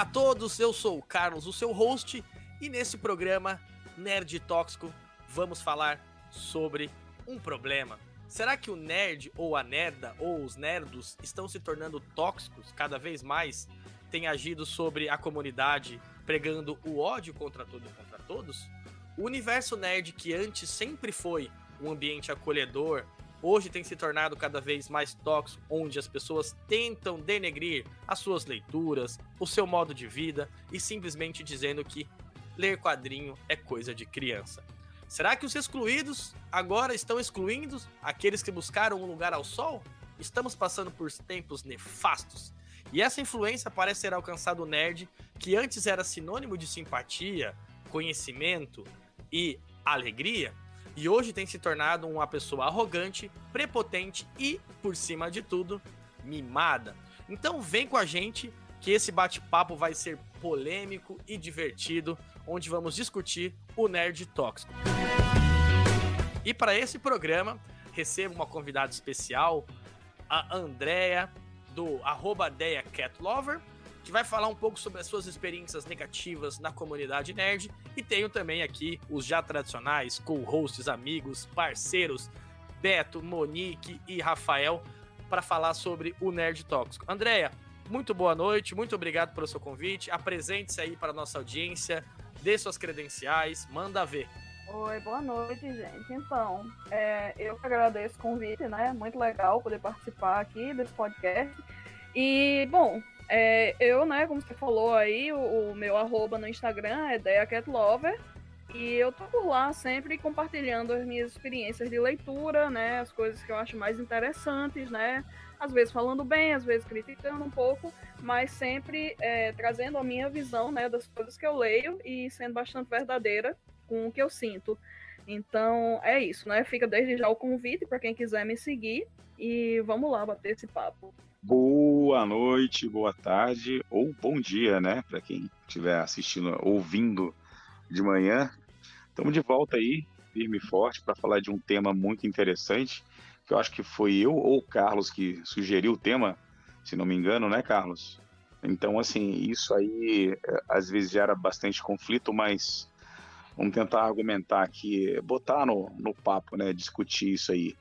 Olá a todos, eu sou o Carlos, o seu host, e nesse programa Nerd Tóxico vamos falar sobre um problema. Será que o nerd ou a nerda ou os nerdos estão se tornando tóxicos cada vez mais? Tem agido sobre a comunidade, pregando o ódio contra tudo e contra todos? O universo nerd que antes sempre foi um ambiente acolhedor, hoje tem se tornado cada vez mais tóxico, onde as pessoas tentam denegrir as suas leituras, o seu modo de vida e simplesmente dizendo que ler quadrinho é coisa de criança. Será que os excluídos agora estão excluindo aqueles que buscaram um lugar ao sol? Estamos passando por tempos nefastos. E essa influência parece ter alcançado o nerd, que antes era sinônimo de simpatia, conhecimento e alegria, e hoje tem se tornado uma pessoa arrogante, prepotente e, por cima de tudo, mimada. Então vem com a gente que esse bate-papo vai ser polêmico e divertido, onde vamos discutir o nerd tóxico. E para esse programa, recebo uma convidada especial, a Andrea do arroba Catlover, que vai falar um pouco sobre as suas experiências negativas na comunidade nerd. E tenho também aqui os já tradicionais co-hosts, amigos, parceiros, Beto, Monique e Rafael, para falar sobre o Nerd Tóxico. Andréia, muito boa noite, muito obrigado pelo seu convite. Apresente-se aí para nossa audiência, dê suas credenciais, manda ver. Oi, boa noite, gente. Então, é, eu que agradeço o convite, né? Muito legal poder participar aqui desse podcast. E, bom, é, eu, né, como você falou aí, o, o meu arroba no Instagram é DeaCatLover. E eu tô por lá sempre compartilhando as minhas experiências de leitura, né? As coisas que eu acho mais interessantes, né? Às vezes falando bem, às vezes criticando um pouco, mas sempre é, trazendo a minha visão, né, das coisas que eu leio e sendo bastante verdadeira com o que eu sinto. Então é isso, né? Fica desde já o convite para quem quiser me seguir e vamos lá bater esse papo. Boa noite, boa tarde ou bom dia, né? Para quem estiver assistindo, ouvindo de manhã. Estamos de volta aí, firme e forte, para falar de um tema muito interessante, que eu acho que foi eu ou o Carlos que sugeriu o tema, se não me engano, né, Carlos? Então, assim, isso aí é, às vezes gera bastante conflito, mas vamos tentar argumentar aqui, botar no, no papo, né, discutir isso aí.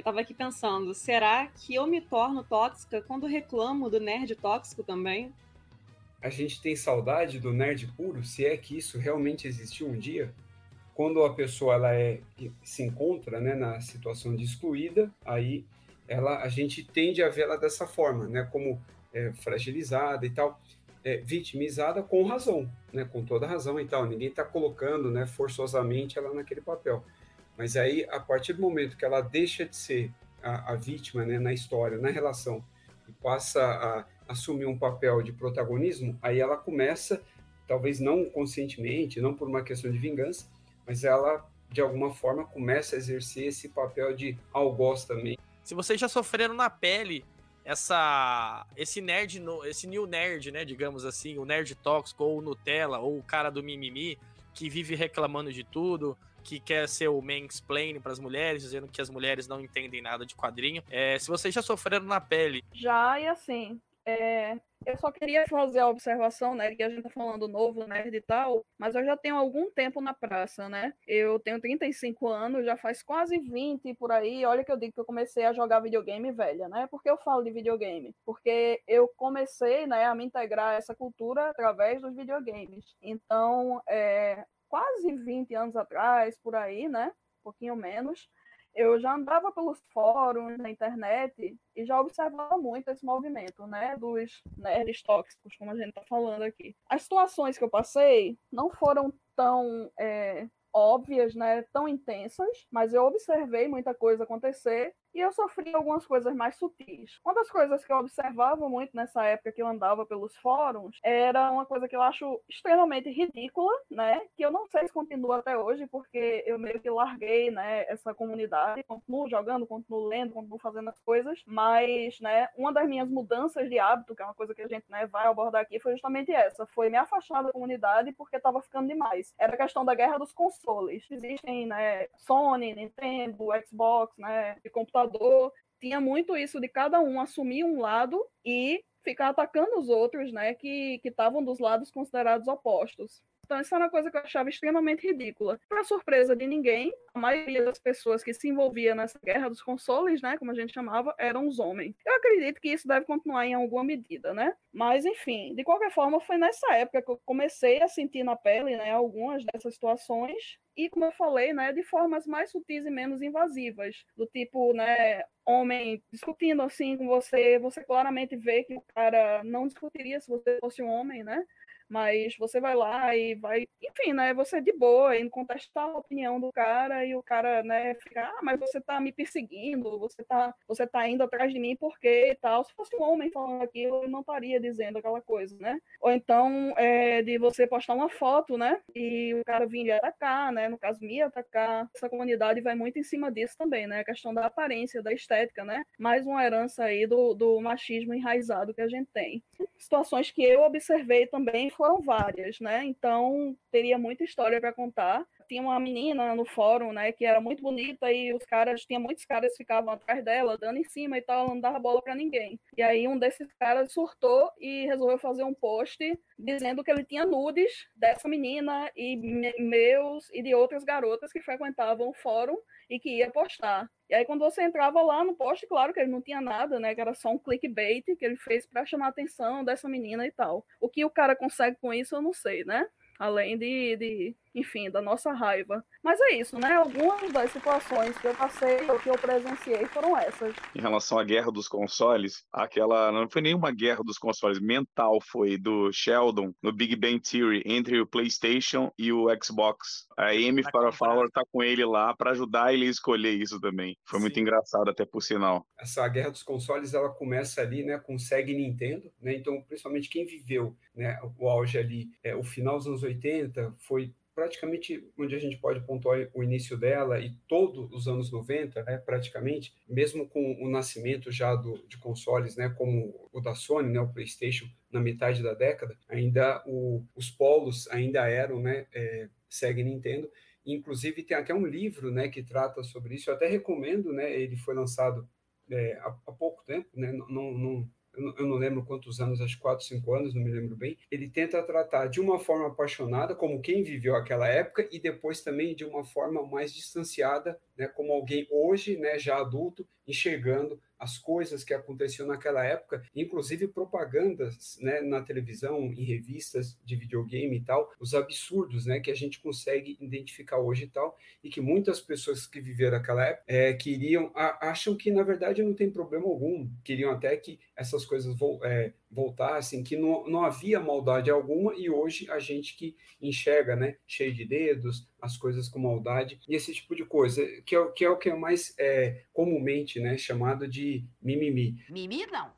Eu tava aqui pensando, será que eu me torno tóxica quando reclamo do nerd tóxico também? A gente tem saudade do nerd puro, se é que isso realmente existiu um dia? Quando a pessoa ela é, se encontra né, na situação de excluída, aí ela, a gente tende a vê-la dessa forma, né, como é, fragilizada e tal, é, vitimizada com razão, né, com toda razão e tal. Ninguém está colocando né, forçosamente ela naquele papel. Mas aí, a partir do momento que ela deixa de ser a, a vítima né, na história, na relação, e passa a assumir um papel de protagonismo, aí ela começa, talvez não conscientemente, não por uma questão de vingança, mas ela, de alguma forma, começa a exercer esse papel de algoz também. Se vocês já sofreram na pele essa esse nerd esse new nerd, né, digamos assim, o nerd tóxico ou o Nutella ou o cara do mimimi que vive reclamando de tudo, que quer ser o mansplaining para as mulheres, dizendo que as mulheres não entendem nada de quadrinho. É, se vocês já sofreram na pele. Já, e assim, é, eu só queria fazer a observação, né, que a gente tá falando novo nerd e tal, mas eu já tenho algum tempo na praça, né? Eu tenho 35 anos, já faz quase 20 por aí. Olha que eu digo que eu comecei a jogar videogame velha, né? Por que eu falo de videogame? Porque eu comecei, né, a me integrar a essa cultura através dos videogames. Então, é, quase 20 anos atrás, por aí, né? Um pouquinho menos, eu já andava pelos fóruns na internet e já observava muito esse movimento, né, dos nerds tóxicos, como a gente está falando aqui. As situações que eu passei não foram tão é, óbvias, né, tão intensas, mas eu observei muita coisa acontecer e eu sofri algumas coisas mais sutis. Uma das coisas que eu observava muito nessa época que eu andava pelos fóruns era uma coisa que eu acho extremamente ridícula, né? Que eu não sei se continua até hoje, porque eu meio que larguei, né, essa comunidade, continuo jogando, continuo lendo, continuo fazendo as coisas, mas, né, uma das minhas mudanças de hábito, que é uma coisa que a gente, né, vai abordar aqui, foi justamente essa, foi me afastar da comunidade porque estava ficando demais. Era a questão da guerra dos consoles. Existem, né, Sony, Nintendo, Xbox, né, de computador computador, tinha muito isso de cada um assumir um lado e ficar atacando os outros, né, que estavam dos lados considerados opostos. Então, isso era uma coisa que eu achava extremamente ridícula. Para surpresa de ninguém, a maioria das pessoas que se envolvia nessa guerra dos consoles, né, como a gente chamava, eram os homens. Eu acredito que isso deve continuar em alguma medida, né? Mas, enfim, de qualquer forma, foi nessa época que eu comecei a sentir na pele, né, algumas dessas situações e como eu falei, né, de formas mais sutis e menos invasivas, do tipo, né, homem discutindo assim com você, você claramente vê que o cara não discutiria se você fosse um homem, né? Mas você vai lá e vai, enfim, né, você é de boa, em contestar a opinião do cara e o cara, né, fica, ah, mas você tá me perseguindo, você tá, você tá indo atrás de mim por quê e tal. Se fosse um homem falando aquilo, eu não estaria dizendo aquela coisa, né? Ou então, é, de você postar uma foto, né, e o cara vir lhe atacar, né, no caso, me atacar. Essa comunidade vai muito em cima disso também, né, a questão da aparência, da estética, né? Mais uma herança aí do, do machismo enraizado que a gente tem. Situações que eu observei também foram várias, né? Então teria muita história para contar. Tinha uma menina no fórum, né, que era muito bonita e os caras, tinha muitos caras que ficavam atrás dela, dando em cima e tal, ela não dava bola para ninguém. E aí um desses caras surtou e resolveu fazer um post dizendo que ele tinha nudes dessa menina e meus e de outras garotas que frequentavam o fórum e que ia postar. E aí, quando você entrava lá no post, claro que ele não tinha nada, né? Que era só um clickbait que ele fez para chamar a atenção dessa menina e tal. O que o cara consegue com isso, eu não sei, né? Além de, de enfim, da nossa raiva. Mas é isso, né? Algumas das situações que eu passei ou que eu presenciei foram essas. Em relação à guerra dos consoles, aquela não foi nenhuma guerra dos consoles, mental foi do Sheldon no Big Bang Theory entre o PlayStation e o Xbox. A Amy tá Farrah tá com ele lá para ajudar ele a escolher isso também. Foi Sim. muito engraçado até por sinal. Essa guerra dos consoles ela começa ali, né, com o Sega Nintendo, né? Então, principalmente quem viveu, né, o auge ali, é, o final dos anos 80 foi praticamente onde a gente pode pontuar o início dela e todos os anos 90, né, praticamente, mesmo com o nascimento já do, de consoles, né, como o da Sony, né, o PlayStation, na metade da década, ainda o, os polos ainda eram, né, é, Sega e Nintendo. Inclusive tem até um livro, né, que trata sobre isso. Eu até recomendo, né, ele foi lançado é, há, há, pouco tempo, né, não, não eu não lembro quantos anos, acho quatro, cinco anos, não me lembro bem. Ele tenta tratar de uma forma apaixonada, como quem viveu aquela época, e depois também de uma forma mais distanciada, né, como alguém hoje, né, já adulto, enxergando as coisas que aconteciam naquela época, inclusive propagandas né, na televisão, em revistas de videogame e tal, os absurdos né, que a gente consegue identificar hoje e tal, e que muitas pessoas que viveram aquela época é, queriam, a, acham que na verdade não tem problema algum, queriam até que essas coisas vo, é, voltassem, que não, não havia maldade alguma, e hoje a gente que enxerga, né, cheio de dedos, as coisas com maldade e esse tipo de coisa, que é, que é o que é mais é, comumente né, chamado de mimimi. Mimi não.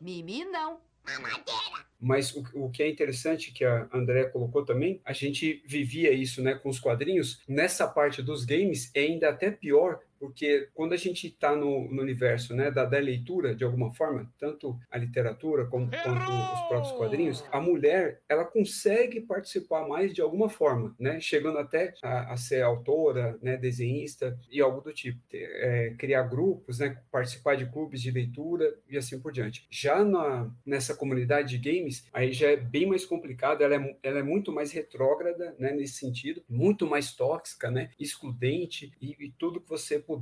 Mimi, mimi não. Mamadeira. Mas o, o, que é interessante que a André colocou também, a gente vivia isso né, com os quadrinhos. Nessa parte dos games é ainda até pior, porque quando a gente está no, no, universo né, da, da, leitura, de alguma forma, tanto a literatura como, quanto os próprios quadrinhos, a mulher ela consegue participar mais de alguma forma, né, chegando até a, a ser autora, né, desenhista e algo do tipo. É, criar grupos, né, participar de clubes de leitura e assim por diante. Já na, nessa comunidade de games, aí já é bem mais complicado, ela é, ela é muito mais retrógrada né, nesse sentido, muito mais tóxica, né, excludente e, e tudo que você puder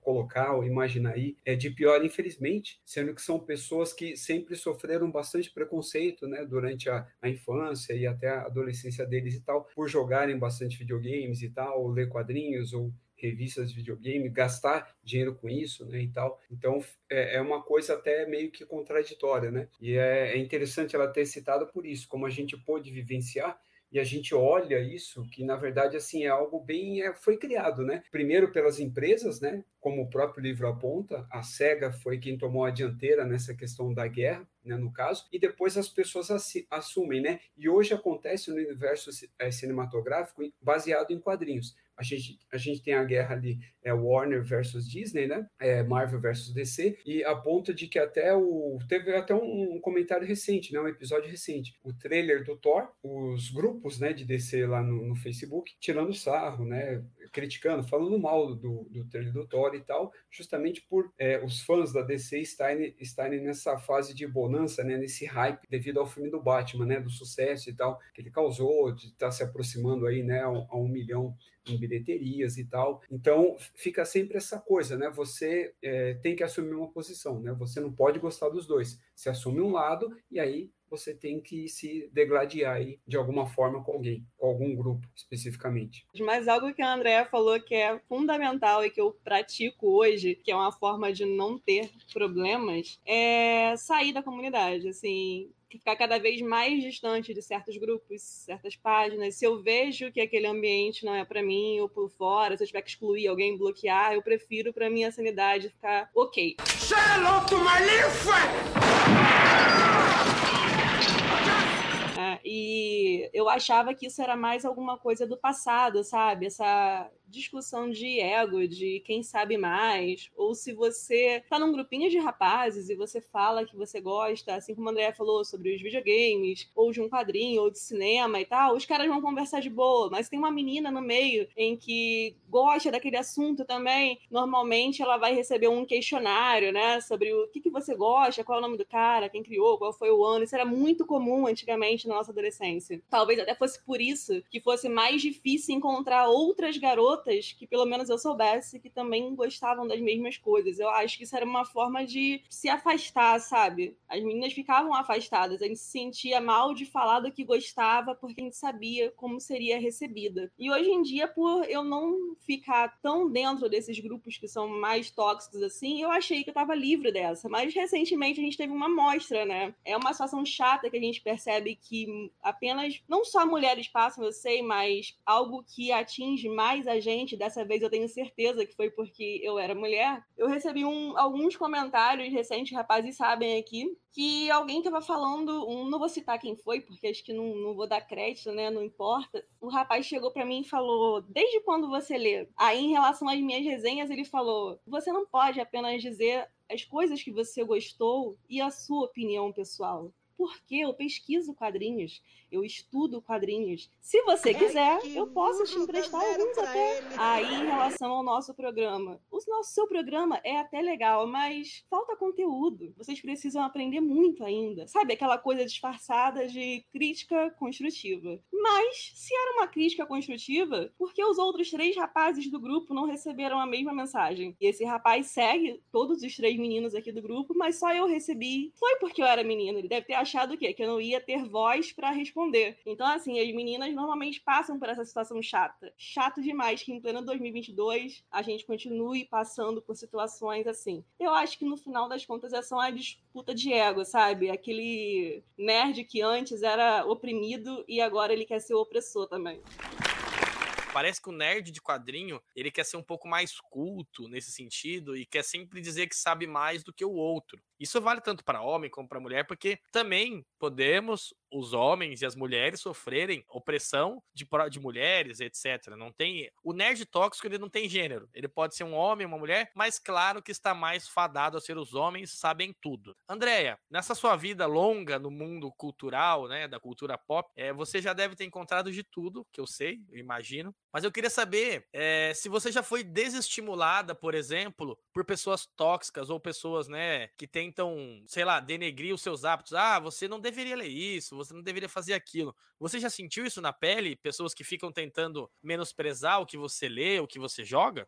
colocar ou imaginar aí, é de pior, infelizmente, sendo que são pessoas que sempre sofreram bastante preconceito, né, durante a, a infância e até a adolescência deles e tal, por jogarem bastante videogames e tal, ou ler quadrinhos ou revistas de videogame, gastar dinheiro com isso, né, e tal. Então, é, é uma coisa até meio que contraditória, né? E é, é interessante ela ter citado por isso, como a gente pôde vivenciar e a gente olha isso, que na verdade assim é algo bem é, foi criado, né? Primeiro pelas empresas, né? Como o próprio livro aponta, a Sega foi quem tomou a dianteira nessa questão da guerra, né, no caso, e depois as pessoas assumem, né? E hoje acontece no universo é, cinematográfico baseado em quadrinhos. A gente, a gente tem a guerra ali, é Warner versus Disney, né? É Marvel versus DC, e a ponto de que até o. Teve até um comentário recente, né? Um episódio recente. O trailer do Thor, os grupos né, de DC lá no, no Facebook, tirando sarro, né? Criticando, falando mal do, do trailer do Thor e tal, justamente por é, os fãs da DC estarem, estarem nessa fase de bonança, né, nesse hype devido ao filme do Batman, né, do sucesso e tal, que ele causou, de estar tá se aproximando aí, né, a, a um milhão em bilheterias e tal. Então fica sempre essa coisa, né? Você é, tem que assumir uma posição, né? Você não pode gostar dos dois. Você assume um lado e aí você tem que se degladiar aí de alguma forma com alguém, com algum grupo especificamente. Mas algo que a Andrea falou que é fundamental e que eu pratico hoje, que é uma forma de não ter problemas, é sair da comunidade. Assim, ficar cada vez mais distante de certos grupos, certas páginas. Se eu vejo que aquele ambiente não é para mim ou por fora, se eu tiver que excluir alguém, bloquear, eu prefiro para minha sanidade ficar ok. Say é, e eu achava que isso era mais alguma coisa do passado, sabe? Essa discussão de ego, de quem sabe mais, ou se você tá num grupinho de rapazes e você fala que você gosta, assim como a Andrea falou sobre os videogames, ou de um quadrinho, ou de cinema e tal, os caras vão conversar de boa, mas tem uma menina no meio em que gosta daquele assunto também, normalmente ela vai receber um questionário, né, sobre o que, que você gosta, qual é o nome do cara, quem criou, qual foi o ano, isso era muito comum antigamente na nossa adolescência. Talvez até fosse por isso que fosse mais difícil encontrar outras garotas garotas que pelo menos eu soubesse que também gostavam das mesmas coisas. Eu acho que isso era uma forma de se afastar, sabe? As meninas ficavam afastadas, a gente se sentia mal de falar do que gostava porque a gente sabia como seria recebida. E hoje em dia, por eu não ficar tão dentro desses grupos que são mais tóxicos assim, eu achei que eu tava livre dessa. Mas recentemente a gente teve uma amostra, né? É uma situação chata que a gente percebe que apenas, não só mulheres passam, eu sei, mas algo que atinge mais a gente gente, dessa vez eu tenho certeza que foi porque eu era mulher, eu recebi um, alguns comentários recentes, rapazes sabem aqui, que alguém estava falando, um, não vou citar quem foi, porque acho que não, não vou dar crédito, né? Não importa. O rapaz chegou para mim e falou: Desde quando você lê? Aí, em relação às minhas resenhas, ele falou: Você não pode apenas dizer as coisas que você gostou e a sua opinião pessoal porque eu pesquiso quadrinhos, eu estudo quadrinhos. Se você quiser, eu posso te emprestar alguns até. Aí, em relação ao nosso programa, o nosso seu programa é até legal, mas falta conteúdo. Vocês precisam aprender muito ainda. Sabe aquela coisa disfarçada de crítica construtiva. Mas, se era uma crítica construtiva, por que os outros três rapazes do grupo não receberam a mesma mensagem? E esse rapaz segue todos os três meninos aqui do grupo, mas só eu recebi. Foi porque eu era menina. Ele deve ter achado achado o quê? Que eu não ia ter voz para responder. Então, assim, as meninas normalmente passam por essa situação chata. Chato demais que em pleno 2022 a gente continue passando por situações assim. Eu acho que no final das contas é só uma disputa de ego, sabe? Aquele nerd que antes era oprimido e agora ele quer ser opressor também. Parece que o nerd de quadrinho, ele quer ser um pouco mais culto nesse sentido e quer sempre dizer que sabe mais do que o outro. Isso vale tanto para homem como para mulher, porque também podemos os homens e as mulheres sofrerem opressão de, de mulheres, etc. Não tem o nerd tóxico ele não tem gênero. Ele pode ser um homem, uma mulher, mas claro que está mais fadado a ser os homens sabem tudo. Andréia, nessa sua vida longa no mundo cultural, né, da cultura pop, é, você já deve ter encontrado de tudo, que eu sei, eu imagino. Mas eu queria saber é, se você já foi desestimulada, por exemplo, por pessoas tóxicas ou pessoas, né, que tentam, sei lá, denegrir os seus hábitos. Ah, você não deveria ler isso, você não deveria fazer aquilo. Você já sentiu isso na pele? Pessoas que ficam tentando menosprezar o que você lê, o que você joga?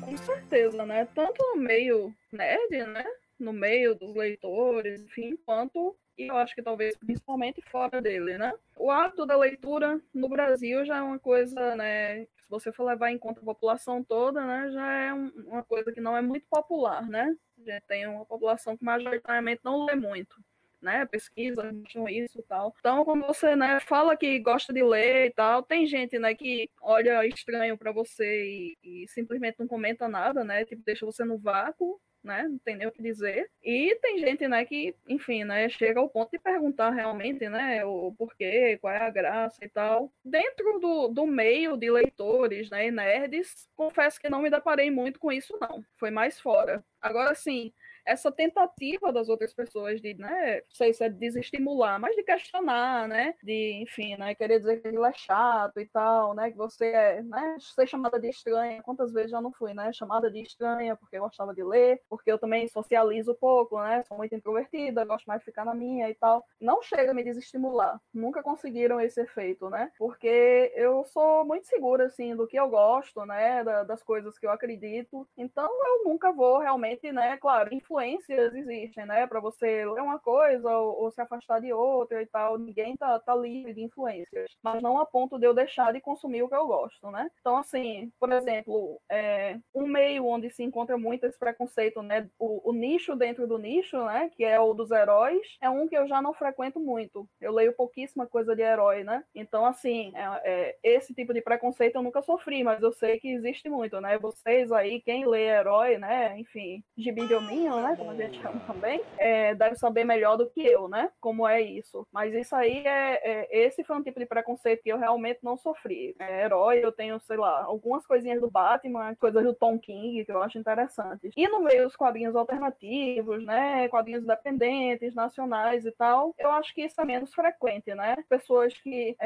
Com certeza, né? Tanto no meio nerd, né? No meio dos leitores, enfim, quanto e eu acho que talvez principalmente fora dele, né? O hábito da leitura no Brasil já é uma coisa, né? Se você for levar em conta a população toda, né? Já é um, uma coisa que não é muito popular, né? Já tem uma população que majoritariamente não lê muito. Né, pesquisa, isso e tal. Então, quando você, né, fala que gosta de ler e tal, tem gente, né, que olha estranho para você e, e, simplesmente não comenta nada, né, tipo, deixa você no vácuo, né? Não tem nem o que dizer. E tem gente, né, que, enfim, né, chega ao ponto de perguntar realmente, né, o porquê, qual é a graça e tal. Dentro do, do meio de leitores, né, nerds, confesso que não me deparei muito com isso, não. Foi mais fora. Agora, sim, essa tentativa das outras pessoas de, né, não sei se é desestimular, mas de questionar, né, de, enfim, né, querer dizer que ele é chato e tal, né, que você é, né, ser chamada de estranha, quantas vezes já não fui, né, chamada de estranha porque gostava de ler, porque eu também socializo pouco, né, sou muito introvertida, gosto mais de ficar na minha e tal. Não chega a me desestimular, nunca conseguiram esse efeito, né, porque eu sou muito segura, assim, do que eu gosto, né, das coisas que eu acredito, então eu nunca vou realmente, né, claro, influências existem, né, para você ler uma coisa ou, ou, se afastar de outra e tal, ninguém tá, tá livre de influências, mas não a ponto de eu deixar de consumir o que eu gosto, né. Então, assim, por exemplo, é, um meio onde se encontra muito esse preconceito, né, o, o nicho dentro do nicho, né, que é o dos heróis, é um que eu já não frequento muito. Eu leio pouquíssima coisa de herói, né. Então, assim, é, é, esse tipo de preconceito eu nunca sofri, mas eu sei que existe muito, né. Vocês aí, quem lê herói, né, enfim, gibi de hominho, né, como a gente chama também, é, deve saber melhor do que eu, né, como é isso. Mas isso aí é, é esse foi um tipo de preconceito que eu realmente não sofri. É, herói, eu tenho, sei lá, algumas coisinhas do Batman, coisas do Tom King que eu acho interessantes. E no meio dos quadrinhos alternativos, né, quadrinhos independentes, nacionais e tal, eu acho que isso é menos frequente, né? Pessoas que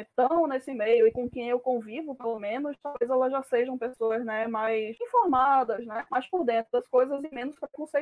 estão é, nesse meio e com quem eu convivo, pelo menos, talvez elas já sejam pessoas, né, mais informadas, né, mais por dentro das coisas e menos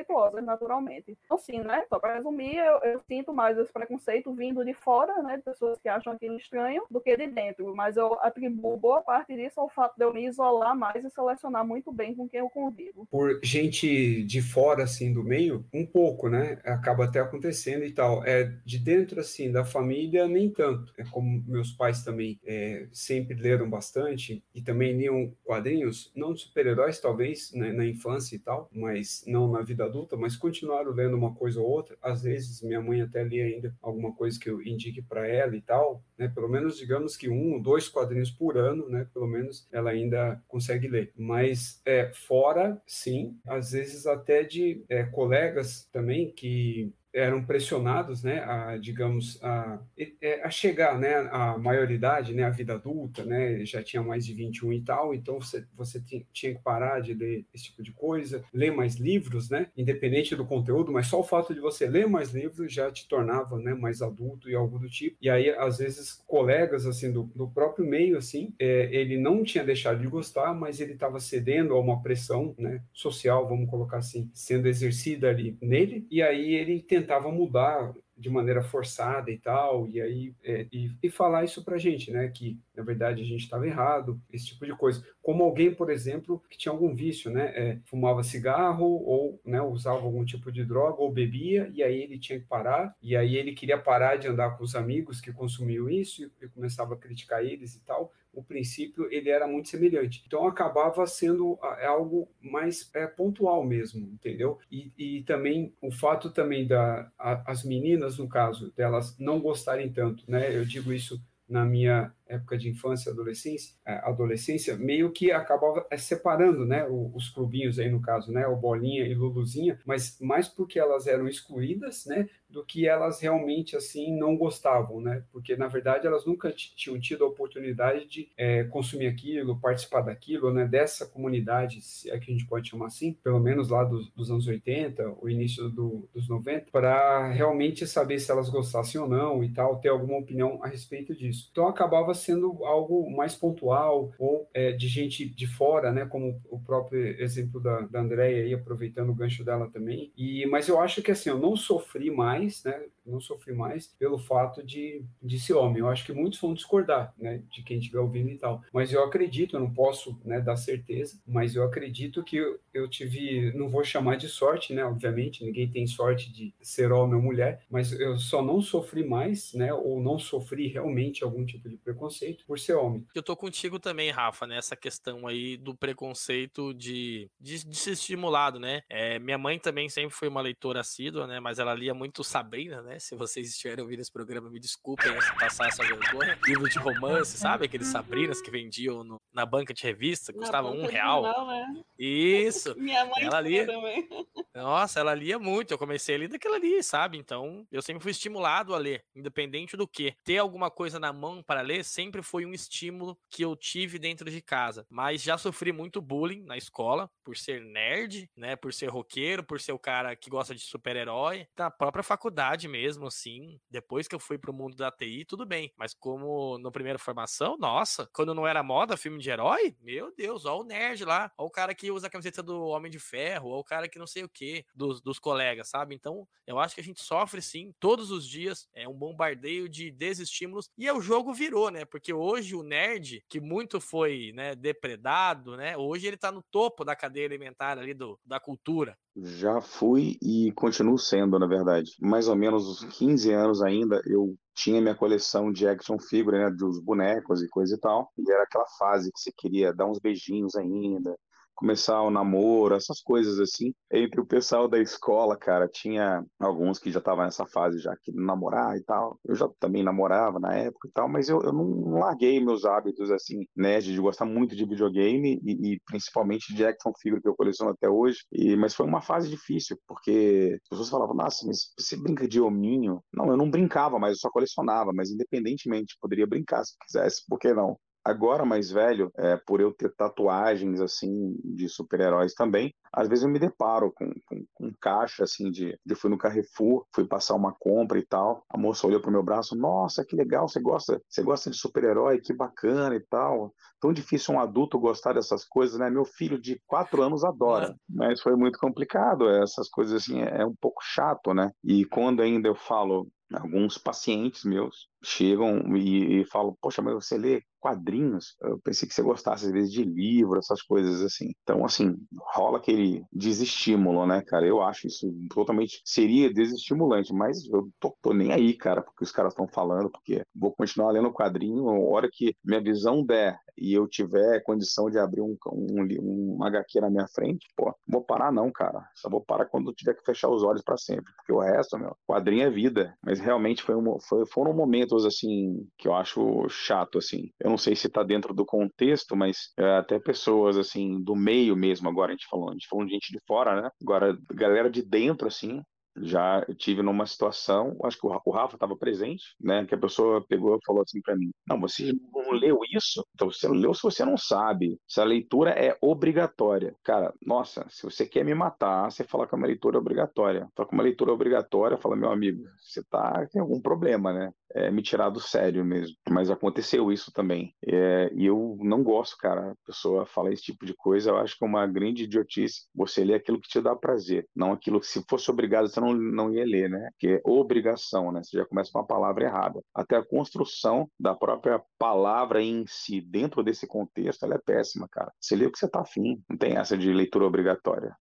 preconceituosas, naturalmente. Então, sim, né, só para resumir, eu, eu, sinto mais esse preconceito vindo de fora, né, de pessoas que acham aquilo estranho, do que de dentro, mas eu atribuo boa parte disso ao fato de eu me isolar mais e selecionar muito bem com quem eu convivo. Por gente de fora, assim, do meio, um pouco, né, acaba até acontecendo e tal. É de dentro, assim, da família, nem tanto. É como meus pais também é, sempre leram bastante e também liam quadrinhos, não de super-heróis, talvez, né, na infância e tal, mas não na vida adulta, mas continuaram lendo uma coisa ou outra. Às vezes, minha mãe até lia ainda alguma coisa que eu indique para ela e tal, né, pelo menos, digamos que um, dois quadrinhos por ano, né, pelo menos ela ainda consegue ler. Mas é, fora, sim, às vezes até de é, colegas também que eram pressionados, né, a, digamos, a, é, a chegar, né, à maioridade, né, à vida adulta, né, já tinha mais de 21 e tal, então você, você tinha que parar de ler esse tipo de coisa, ler mais livros, né, independente do conteúdo, mas só o fato de você ler mais livros já te tornava, né, mais adulto e algo do tipo, e aí, às vezes, colegas, assim, do, do próprio meio, assim, é, ele não tinha deixado de gostar, mas ele estava cedendo a uma pressão, né, social, vamos colocar assim, sendo exercida ali nele, e aí ele tentava mudar de maneira forçada e tal, e aí é, e, e, falar isso pra gente, né? Que na verdade a gente estava errado, esse tipo de coisa. Como alguém, por exemplo, que tinha algum vício, né? É, fumava cigarro ou né, usava algum tipo de droga ou bebia, e aí ele tinha que parar, e aí ele queria parar de andar com os amigos que consumiam isso e, e começava a criticar eles e tal o princípio ele era muito semelhante. Então acabava sendo é algo mais é, pontual mesmo, entendeu? E, e também o fato também da a, as meninas no caso delas não gostarem tanto, né? Eu digo isso na minha época de infância, adolescência, é, adolescência, meio que acabava é, separando, né, os clubinhos aí no caso, né, o Bolinha e Luluzinha, mas mais porque elas eram excluídas, né, do que elas realmente assim não gostavam, né, porque na verdade elas nunca tinham tido a oportunidade de é, consumir aquilo, participar daquilo, né, dessa comunidade, se é que a gente pode chamar assim, pelo menos lá dos, dos anos 80, o início do, dos 90, para realmente saber se elas gostassem ou não e tal, ter alguma opinião a respeito disso. Então acabava sendo algo mais pontual ou é, de gente de fora, né? Como o próprio exemplo da, da Andrea aí, aproveitando o gancho dela também. E, mas eu acho que assim, eu não sofri mais, né? não sofri mais pelo fato de, de ser homem. Eu acho que muitos vão discordar, né, de quem estiver ouvindo e tal. Mas eu acredito, eu não posso, né, dar certeza, mas eu acredito que eu, eu tive, não vou chamar de sorte, né, obviamente, ninguém tem sorte de ser homem ou mulher, mas eu só não sofri mais, né, ou não sofri realmente algum tipo de preconceito por ser homem. Eu tô contigo também, Rafa, nessa questão aí do preconceito de, de, de ser estimulado, né? É, minha mãe também sempre foi uma leitora assídua, né, mas ela lia muito Sabrina, né? Se vocês estiverem ouvindo esse programa, me desculpem se passar essa vergonha. Livro de romance, sabe? Aqueles. Sabrinas que vendiam no, na banca de revista, custava um real. Jornal, né? Isso. Minha mãe ela lia também. Nossa, ela lia muito. Eu comecei a ler daquela ali, sabe? Então, eu sempre fui estimulado a ler, independente do que. Ter alguma coisa na mão para ler sempre foi um estímulo que eu tive dentro de casa. Mas já sofri muito bullying na escola por ser nerd, né? Por ser roqueiro, por ser o cara que gosta de super-herói. Na própria faculdade mesmo, assim. Depois que eu fui pro mundo da TI, tudo bem. Mas como no primeira formação, nossa, quando não era moda filme de herói, meu Deus, ó o nerd lá, ó o cara que usa a camiseta do Homem de Ferro, ó o cara que não sei o que, dos, dos colegas, sabe? Então, eu acho que a gente sofre sim, todos os dias, é um bombardeio de desestímulos. E o jogo virou, né? Porque hoje o nerd, que muito foi né, depredado, né? Hoje ele tá no topo da cadeia alimentar ali do, da cultura. Já fui e continuo sendo, na verdade. Mais ou menos uns 15 anos ainda, eu tinha minha coleção de action figure, né, dos bonecos e coisa e tal. E era aquela fase que você queria dar uns beijinhos ainda, começar o namoro, essas coisas assim. Entre o pessoal da escola, cara, tinha alguns que já estavam nessa fase já que namorar e tal. Eu já também namorava na época e tal, mas eu, eu não larguei meus hábitos assim, né, de gostar muito de videogame e, e principalmente de action figure que eu coleciono até hoje. E, mas foi uma fase difícil, porque as pessoas falavam, nossa, mas você brinca de hominho? Não, eu não brincava, mas eu só colecionava, mas independentemente, poderia brincar se quisesse, por que não? Agora, mais velho, é, por eu ter tatuagens, assim, de super-heróis também, às vezes eu me deparo com, com, com caixa, assim, de... Eu fui no Carrefour, fui passar uma compra e tal, a moça olhou pro meu braço, nossa, que legal, você gosta, você gosta de super-herói, que bacana e tal. Tão difícil um adulto gostar dessas coisas, né? Meu filho de quatro anos adora, mas foi muito complicado, essas coisas, assim, é, é um pouco chato, né? E quando ainda eu falo, alguns pacientes meus chegam e, e falam, poxa, mas você lê quadrinhos? Eu pensei que você gostasse às vezes de livro, essas coisas assim. Então, assim, rola aquele desestímulo, né, cara? Eu acho isso totalmente seria desestimulante, mas eu tô, tô nem aí, cara, porque os caras estão falando, porque vou continuar lendo quadrinho, a hora que minha visão der e eu tiver condição de abrir um, um, um HQ na minha frente, pô, vou parar não, cara. Só vou parar quando eu tiver que fechar os olhos para sempre, porque o resto, meu, quadrinho é vida. Mas realmente foi um, foi, foram momentos, assim, que eu acho chato, assim. Eu não sei se tá dentro do contexto, mas é, até pessoas, assim, do meio mesmo, agora a gente falou, a gente falou de gente de fora, né? Agora, galera de dentro, assim, já tive numa situação, acho que o Rafa estava presente, né? Que a pessoa pegou e falou assim para mim: Não, você não leu isso? Então você não leu se você não sabe. Se a leitura é obrigatória. Cara, nossa, se você quer me matar, você fala que uma leitura é obrigatória. Fala que uma leitura é obrigatória, fala, meu amigo, você tá, tem algum problema, né? é, me tirar do sério mesmo. Mas aconteceu isso também. É, e eu não gosto, cara. A pessoa fala esse tipo de coisa, eu acho que é uma grande idiotice você ler aquilo que te dá prazer, não aquilo que se fosse obrigado você não, não ia ler, né? Que é obrigação, né? Você já começa com uma palavra errada. Até a construção da própria palavra em si, dentro desse contexto, ela é péssima, cara. Você lê o que você tá afim, não tem essa de leitura obrigatória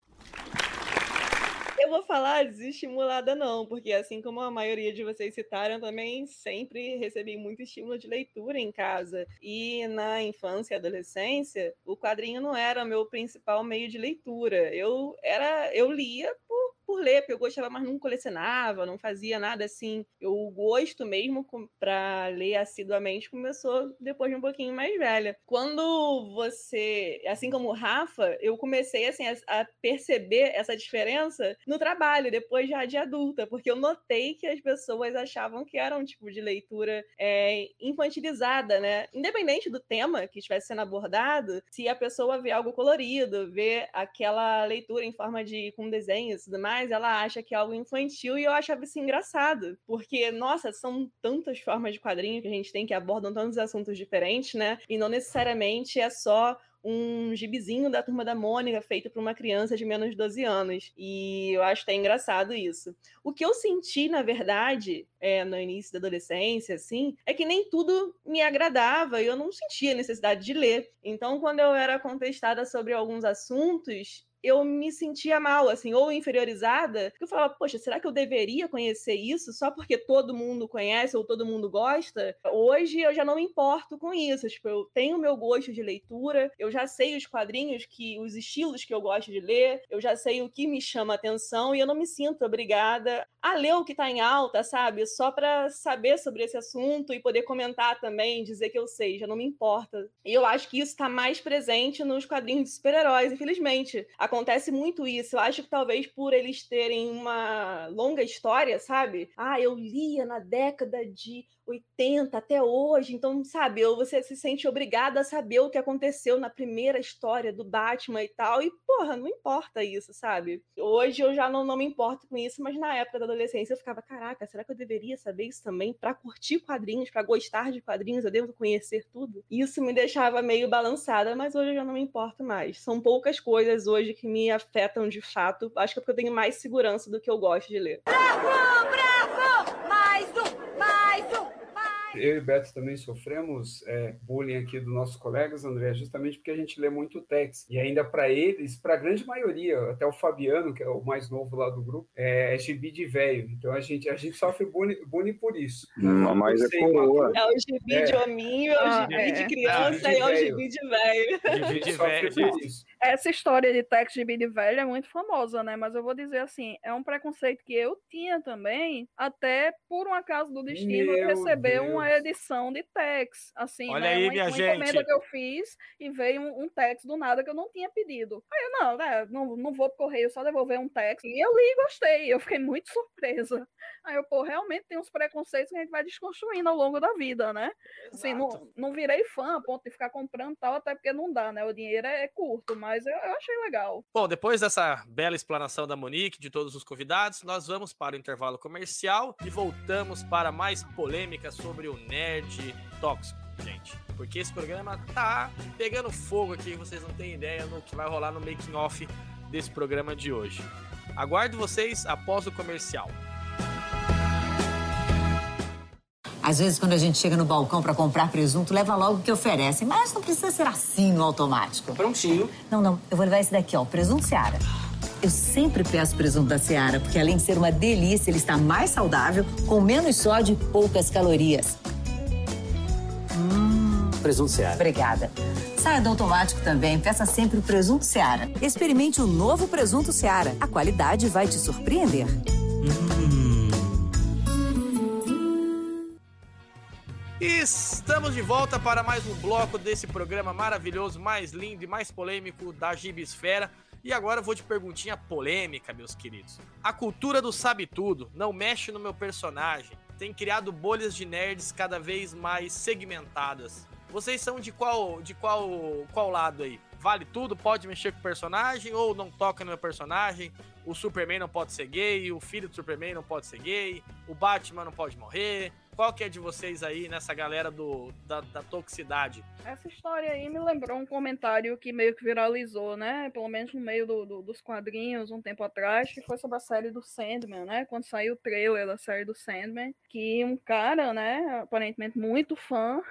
eu vou falar desestimulada, não, porque assim como a maioria de vocês citaram, também sempre recebi muito estímulo de leitura em casa. E na infância e adolescência, o quadrinho não era meu principal meio de leitura. Eu era, eu lia por por ler, porque eu gostava, mas não colecionava, não fazia nada assim. O gosto mesmo para ler assiduamente começou depois de um pouquinho mais velha. Quando você, assim como o Rafa, eu comecei assim a, a perceber essa diferença no trabalho, depois já de adulta, porque eu notei que as pessoas achavam que era um tipo de leitura é, infantilizada, né? Independente do tema que estivesse sendo abordado, se a pessoa vê algo colorido, vê aquela leitura em forma de com desenhos e tudo mais, mais, ela acha que é algo infantil e eu achava isso engraçado, porque, nossa, são tantas formas de quadrinho que a gente tem que abordam tantos assuntos diferentes, né? E não necessariamente é só um gibizinho da Turma da Mônica feito por uma criança de menos de 12 anos. E eu acho até engraçado isso. O que eu senti, na verdade, é, no início da adolescência, assim, é que nem tudo me agradava e eu não sentia necessidade de ler. Então, quando eu era contestada sobre alguns assuntos, eu me sentia mal, assim, ou inferiorizada, eu falava, poxa, será que eu deveria conhecer isso só porque todo mundo conhece ou todo mundo gosta? Hoje eu já não me importo com isso, tipo, eu tenho meu gosto de leitura, eu já sei os quadrinhos que, os estilos que eu gosto de ler, eu já sei o que me chama atenção e eu não me sinto obrigada a ler o que tá em alta, sabe? Só para saber sobre esse assunto e poder comentar também, dizer que eu sei, já não me importa. E eu acho que isso tá mais presente nos quadrinhos de super-heróis, infelizmente. A acontece muito isso. Eu acho que talvez por eles terem uma longa história, sabe? Ah, eu lia na década de 80 até hoje, então, sabe, você se sente obrigado a saber o que aconteceu na primeira história do Batman e tal, e, porra, não importa isso, sabe? Hoje eu já não, não me importo com isso, mas na época da adolescência eu ficava, caraca, será que eu deveria saber isso também? Para curtir quadrinhos, para gostar de quadrinhos, eu devo conhecer tudo? Isso me deixava meio balançada, mas hoje eu já não me importo mais. São poucas coisas hoje que me afetam de fato, acho que é porque eu tenho mais segurança do que eu gosto de ler. Bravo, bravo! Mais um, mais um! Eu e Beto também sofremos é, bullying aqui dos nossos colegas, André, justamente porque a gente lê muito text. E ainda para eles, para a grande maioria, até o Fabiano, que é o mais novo lá do grupo, é, é gibi de velho. Então a gente, a gente sofre bullying, bullying por isso. Hum, mas é coroa. É o gibi é. de hominho, é o ah, gibi é. de criança e é o gibi de velho. Gibi de velho. Essa história de text gibi de velho é muito famosa, né? Mas eu vou dizer assim, é um preconceito que eu tinha também, até por um acaso do destino Meu receber Deus. uma edição de Tex. Assim, Olha né? aí, uma, minha uma gente. encomenda que eu fiz e veio um, um Tex do nada que eu não tinha pedido. Aí eu, não, né, não, não vou pro correio, só devolver um Tex. E eu li e gostei, eu fiquei muito surpresa. Aí eu, pô, realmente tem uns preconceitos que a gente vai desconstruindo ao longo da vida, né? Exato. Assim, não, não virei fã a ponto de ficar comprando tal, até porque não dá, né? O dinheiro é, é curto, mas eu, eu achei legal. Bom, depois dessa bela explanação da Monique, de todos os convidados, nós vamos para o intervalo comercial e voltamos para mais polêmica sobre o nerd tóxico, gente. Porque esse programa tá pegando fogo aqui, vocês não têm ideia no que vai rolar no making off desse programa de hoje. Aguardo vocês após o comercial. Às vezes, quando a gente chega no balcão para comprar presunto, leva logo o que oferecem. Mas não precisa ser assim no automático. Prontinho. Não, não. Eu vou levar esse daqui, ó. Presunto Seara. Eu sempre peço presunto da Seara, porque além de ser uma delícia, ele está mais saudável, com menos sódio e poucas calorias. Hum. Presunto Seara. Obrigada. Saia do automático também, peça sempre o presunto Seara. Experimente o novo presunto Seara. A qualidade vai te surpreender. Estamos de volta para mais um bloco desse programa maravilhoso, mais lindo e mais polêmico da Gibisfera. E agora eu vou de perguntinha polêmica, meus queridos. A cultura do sabe tudo não mexe no meu personagem, tem criado bolhas de nerds cada vez mais segmentadas. Vocês são de qual de qual qual lado aí? Vale tudo? Pode mexer com o personagem ou não toca no meu personagem? O Superman não pode ser gay, o filho do Superman não pode ser gay, o Batman não pode morrer, qual que é de vocês aí nessa galera do, da, da toxicidade? Essa história aí me lembrou um comentário que meio que viralizou, né? Pelo menos no meio do, do, dos quadrinhos, um tempo atrás, que foi sobre a série do Sandman, né? Quando saiu o trailer da série do Sandman, que um cara, né, aparentemente muito fã,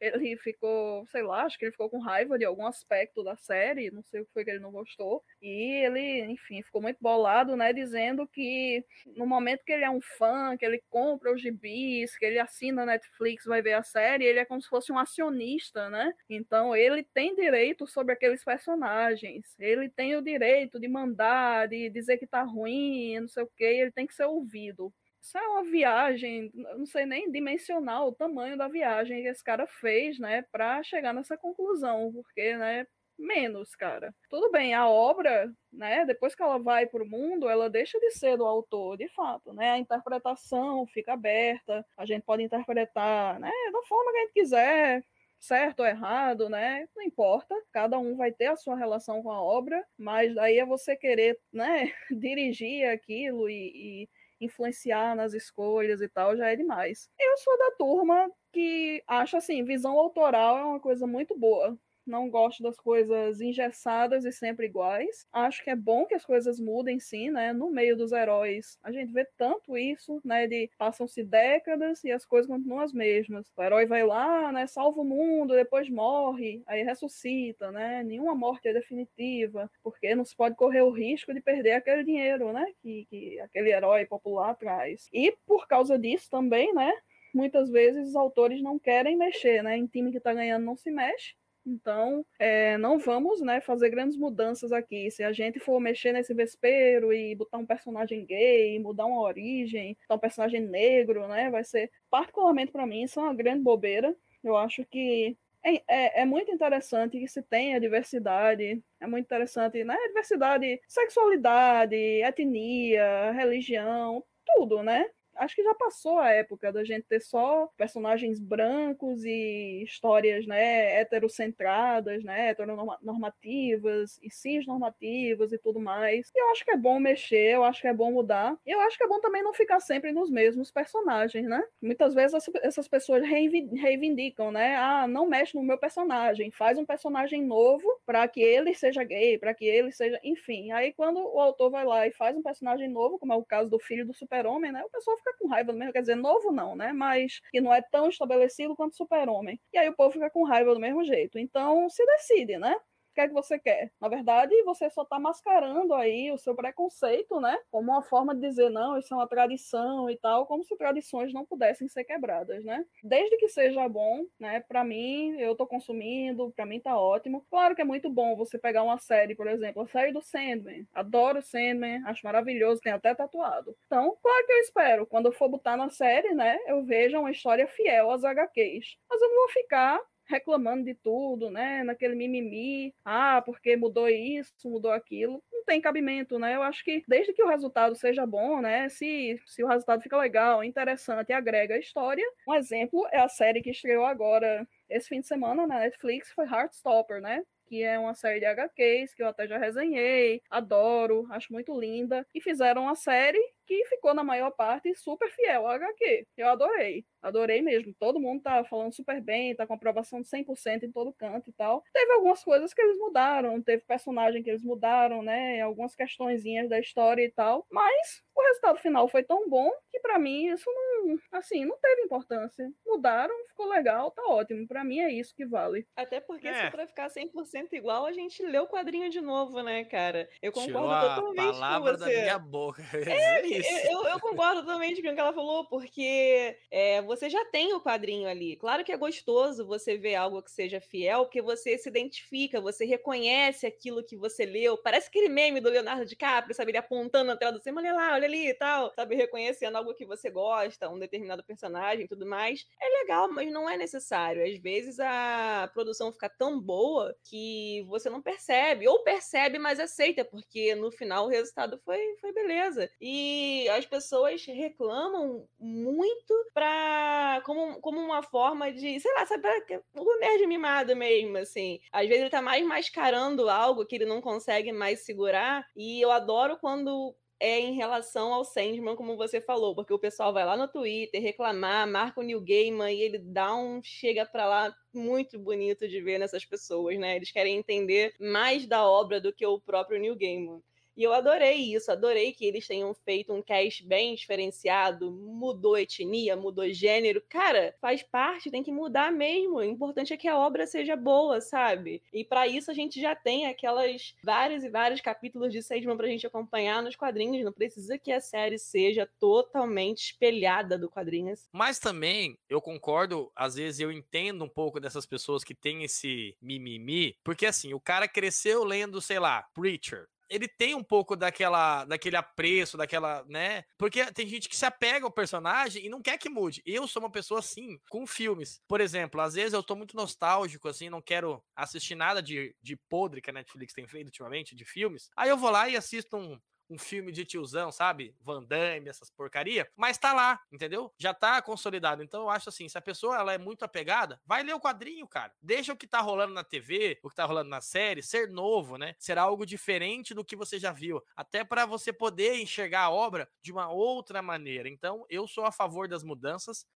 ele ficou, sei lá, acho que ele ficou com raiva de algum aspecto da série, não sei o que foi que ele não gostou. E ele, enfim, ficou muito bolado, né, dizendo que no momento que ele é um fã, que ele compra os gibis, que ele assina a Netflix, vai ver a série, ele é como se fosse um acionista, né? Então ele tem direito sobre aqueles personagens. Ele tem o direito de mandar, de dizer que tá ruim, não sei o que, ele tem que ser ouvido. Isso é uma viagem, não sei nem dimensionar o tamanho da viagem que esse cara fez, né, para chegar nessa conclusão, porque, né, menos, cara. Tudo bem, a obra, né, depois que ela vai para o mundo, ela deixa de ser do autor, de fato, né? A interpretação fica aberta, a gente pode interpretar, né, da forma que a gente quiser, certo ou errado, né? Não importa, cada um vai ter a sua relação com a obra, mas daí é você querer, né, dirigir aquilo e, e influenciar nas escolhas e tal, já é demais. Eu sou da turma que acha assim, visão autoral é uma coisa muito boa não gosto das coisas engessadas e sempre iguais. Acho que é bom que as coisas mudem, sim, né? No meio dos heróis, a gente vê tanto isso, né? De passam-se décadas e as coisas continuam as mesmas. O herói vai lá, né? Salva o mundo, depois morre, aí ressuscita, né? Nenhuma morte é definitiva, porque não se pode correr o risco de perder aquele dinheiro, né? Que, que aquele herói popular traz. E por causa disso também, né? Muitas vezes os autores não querem mexer, né? Em time que tá ganhando não se mexe. Então, é, não vamos né, fazer grandes mudanças aqui. Se a gente for mexer nesse vespeiro e botar um personagem gay, mudar uma origem, botar um personagem negro, né, vai ser, particularmente para mim, isso é uma grande bobeira. Eu acho que é, é, é, muito interessante que se tenha diversidade, é muito interessante, né? Diversidade, sexualidade, etnia, religião, tudo, né? Acho que já passou a época da gente ter só personagens brancos e histórias, né, heterocentradas, né, heteronormativas e cisnormativas e tudo mais. E eu acho que é bom mexer, eu acho que é bom mudar. E eu acho que é bom também não ficar sempre nos mesmos personagens, né? Muitas vezes essas pessoas reivindicam, né? Ah, não mexe no meu personagem, faz um personagem novo para que ele seja gay, para que ele seja, enfim. Aí quando o autor vai lá e faz um personagem novo, como é o caso do filho do Super-Homem, né? O pessoal fica com raiva do mesmo, quer dizer, novo não, né? Mas que não é tão estabelecido quanto Super-Homem. E aí o povo fica com raiva do mesmo jeito. Então se decide, né? Que é que você quer? Na verdade, você só está mascarando aí o seu preconceito, né? Como uma forma de dizer, não, isso é uma tradição e tal, como se tradições não pudessem ser quebradas, né? Desde que seja bom, né? Para mim, eu tô consumindo, para mim tá ótimo. Claro que é muito bom você pegar uma série, por exemplo, a série do Sandman. Adoro Sandman, acho maravilhoso, tem até tatuado. Então, claro que eu espero, quando eu for botar na série, né, eu veja uma história fiel às HQs. Mas eu não vou ficar reclamando de tudo, né? Naquele mimimi, ah, porque mudou isso, mudou aquilo. Não tem cabimento, né? Eu acho que desde que o resultado seja bom, né? Se, se o resultado fica legal, interessante e agrega a história. Um exemplo é a série que estreou agora esse fim de semana na Netflix, foi Heartstopper, né? Que é uma série de HQs que eu até já resenhei, adoro, acho muito linda. E fizeram uma série que ficou na maior parte super fiel ao HQ. Eu adorei. Adorei mesmo. Todo mundo tá falando super bem, tá com aprovação de 100% em todo canto e tal. Teve algumas coisas que eles mudaram, teve personagem que eles mudaram, né? Algumas questõezinhas da história e tal. Mas o resultado final foi tão bom que para mim isso não, assim, não teve importância. Mudaram, ficou legal, tá ótimo. Para mim é isso que vale. Até porque é. se para ficar 100% igual, a gente lê o quadrinho de novo, né, cara? Eu concordo Tirou totalmente a palavra com você. da minha boca. É, eu, eu, concordo totalmente com o que ela falou, porque é, você já tem o quadrinho ali. Claro que é gostoso você ver algo que seja fiel, porque você se identifica, você reconhece aquilo que você leu. Parece aquele meme do Leonardo DiCaprio, sabe? Ele apontando na tela do cinema, olha lá, olha ali e tal, sabe? Reconhecendo algo que você gosta, um determinado personagem e tudo mais. É legal, mas não é necessário. Às vezes a produção fica tão boa que você não percebe, ou percebe, mas aceita, porque no final o resultado foi, foi beleza. E as pessoas reclamam muito pra, como, como uma forma de, sei lá, sabe, o nerd mimado mesmo, assim. Às vezes ele tá mais mascarando algo que ele não consegue mais segurar, e eu adoro quando é em relação ao Sandman, como você falou, porque o pessoal vai lá no Twitter reclamar, marca o New Gaiman e ele dá um chega para lá muito bonito de ver nessas pessoas, né? Eles querem entender mais da obra do que o próprio New Gaiman. E eu adorei isso, adorei que eles tenham feito um cast bem diferenciado, mudou etnia, mudou gênero. Cara, faz parte, tem que mudar mesmo. O importante é que a obra seja boa, sabe? E para isso a gente já tem aquelas vários e vários capítulos de Sandman pra gente acompanhar nos quadrinhos. Não precisa que a série seja totalmente espelhada do quadrinhos. Mas também, eu concordo, às vezes eu entendo um pouco dessas pessoas que têm esse mimimi, porque assim, o cara cresceu lendo, sei lá, Preacher ele tem um pouco daquela, daquele apreço, daquela, né? Porque tem gente que se apega ao personagem e não quer que mude. Eu sou uma pessoa assim, com filmes. Por exemplo, às vezes eu tô muito nostálgico, assim, não quero assistir nada de, de podre que a Netflix tem feito ultimamente, de filmes. Aí eu vou lá e assisto um, um filme de tiozão, sabe? Van Damme, essas porcaria, mas tá lá, entendeu? Já tá consolidado. Então eu acho assim, se a pessoa ela é muito apegada, vai ler o quadrinho, cara. Deixa o que tá rolando na TV, o que tá rolando na série ser novo, né? Será algo diferente do que você já viu, até para você poder enxergar a obra de uma outra maneira. Então, eu sou a favor das mudanças.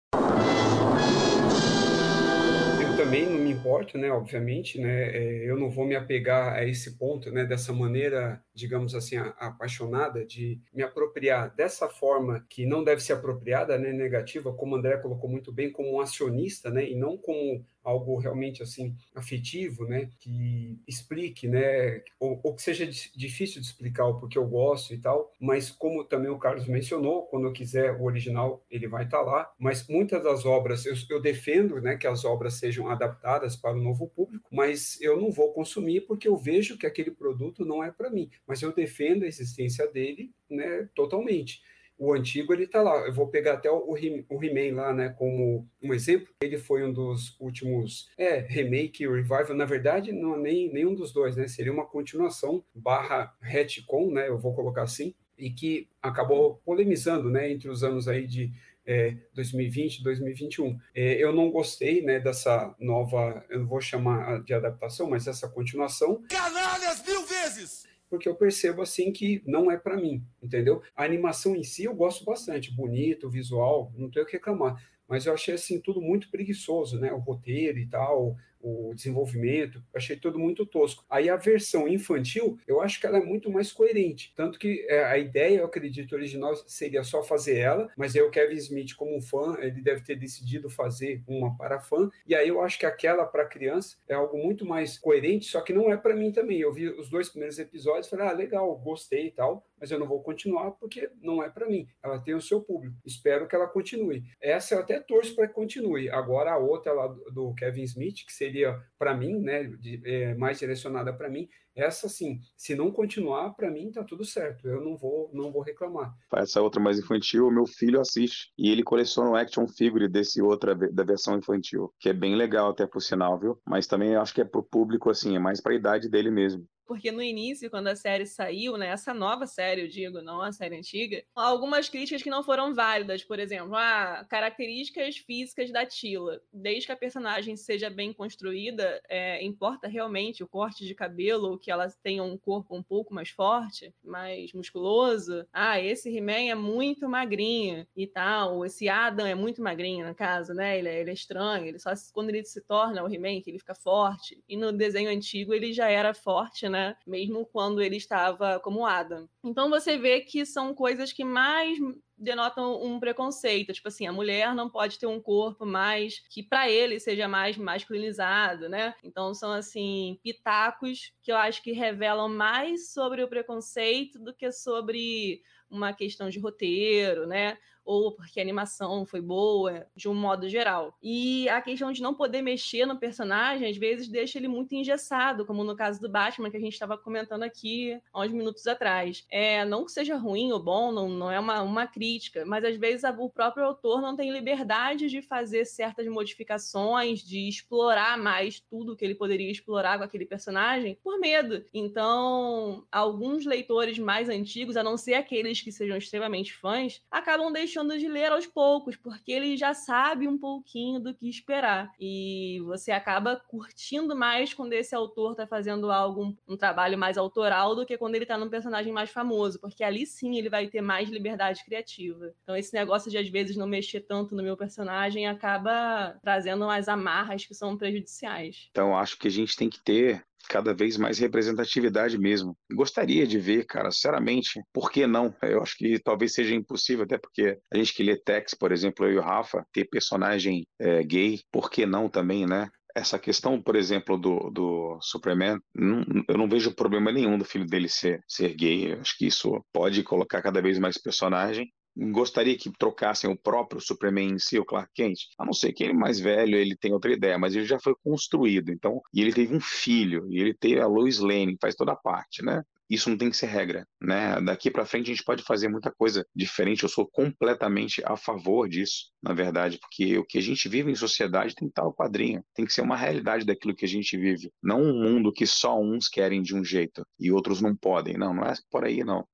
Também não me importo, né? Obviamente, né? É, eu não vou me apegar a esse ponto, né? Dessa maneira, digamos assim, apaixonada de me apropriar dessa forma que não deve ser apropriada, né? Negativa, como André colocou muito bem, como um acionista, né? E não como algo realmente assim afetivo, né, que explique, né, ou, ou, que seja difícil de explicar o porquê eu gosto e tal, mas como também o Carlos mencionou, quando eu quiser o original ele vai estar tá lá, mas muitas das obras eu, eu defendo, né, que as obras sejam adaptadas para o novo público, mas eu não vou consumir porque eu vejo que aquele produto não é para mim, mas eu defendo a existência dele, né, totalmente o antigo ele está lá. Eu vou pegar até o, He-Man lá, né, como um exemplo. Ele foi um dos últimos é, remake, revival. Na verdade, não é nem nenhum dos dois, né? Seria uma continuação barra retcon, né? Eu vou colocar assim. e que acabou polemizando, né, entre os anos aí de é, 2020, 2021. É, eu não gostei, né, dessa nova, eu não vou chamar de adaptação, mas essa continuação. Canalhas mil vezes! Porque eu percebo assim que não é para mim, entendeu? A animação em si eu gosto bastante, bonito, visual, não tenho o que reclamar, mas eu achei assim tudo muito preguiçoso, né? O roteiro e tal, o desenvolvimento, achei tudo muito tosco. Aí a versão infantil, eu acho que ela é muito mais coerente, tanto que é, a ideia, eu acredito, original seria só fazer ela, mas aí o Kevin Smith, como um fã, ele deve ter decidido fazer uma para fã, e aí eu acho que aquela para criança é algo muito mais coerente, só que não é para mim também. Eu vi os dois primeiros episódios, falei, ah, legal, gostei e tal, mas eu não vou continuar porque não é para mim. Ela tem o seu público. Espero que ela continue. Essa eu até torço para que continue. Agora a outra lá do Kevin Smith, que seria para mim, né, de, é, mais direcionada para mim, essa sim, se não continuar, para mim tá tudo certo. Eu não vou, não vou reclamar. Essa outra mais infantil, meu filho assiste e ele coleciona o action figure desse outra da versão infantil, que é bem legal até por sinal, viu? Mas também acho que é pro público assim, é mais para a idade dele mesmo porque no início, quando a série saiu, né, essa nova série, eu digo, não a série antiga, algumas críticas que não foram válidas, por exemplo, ah, características físicas da Tila. Desde que a personagem seja bem construída, é, importa realmente o corte de cabelo, que ela tenha um corpo um pouco mais forte, mais musculoso. Ah, esse He-Man é muito magrinho e tal, esse Adam é muito magrinho, na casa, né, ele é, ele é estranho, ele só quando ele se torna o He-Man que ele fica forte. E no desenho antigo ele já era forte, né, mesmo quando ele estava como Adam. Então você vê que são coisas que mais denotam um preconceito, tipo assim, a mulher não pode ter um corpo mais que para ele seja mais masculinizado, né? Então são assim pitacos que eu acho que revelam mais sobre o preconceito do que sobre uma questão de roteiro, né? Ou porque a animação foi boa, de um modo geral. E a questão de não poder mexer no personagem, às vezes, deixa ele muito engessado, como no caso do Batman, que a gente estava comentando aqui há uns minutos atrás. É, não que seja ruim ou bom, não, não é uma, uma crítica, mas às vezes o próprio autor não tem liberdade de fazer certas modificações, de explorar mais tudo que ele poderia explorar com aquele personagem, por medo. Então, alguns leitores mais antigos, a não ser aqueles que sejam extremamente fãs, acabam deixando deixando de ler aos poucos, porque ele já sabe um pouquinho do que esperar. E você acaba curtindo mais quando esse autor está fazendo algo, um, trabalho mais autoral, do que quando ele está num personagem mais famoso, porque ali sim ele vai ter mais liberdade criativa. Então, esse negócio de às vezes não mexer tanto no meu personagem acaba trazendo umas amarras que são prejudiciais. Então, acho que a gente tem que ter cada vez mais representatividade mesmo. Gostaria de ver, cara, sinceramente, por que não? Eu acho que talvez seja impossível, até porque a gente que lê Tex, por exemplo, eu e o Rafa, ter personagem é, gay, por que não também, né? essa questão, por exemplo, do, do Superman, não, eu não vejo problema nenhum do filho dele ser, ser gay. Eu acho que isso pode colocar cada vez mais personagem gostaria que trocassem o próprio Superman em si, o Clark Kent, a não ser que ele mais velho, ele tem outra ideia, mas ele já foi construído, então, e ele teve um filho, e ele teve a Lois Lane, faz toda a parte, né? Isso não tem que ser regra, né? Daqui para frente a gente pode fazer muita coisa diferente. Eu sou completamente a favor disso, na verdade, porque o que a gente vive em sociedade tem que estar ao quadrinho, tem que ser uma realidade daquilo que a gente vive, não um mundo que só uns querem de um jeito e outros não podem. Não, não é por aí não.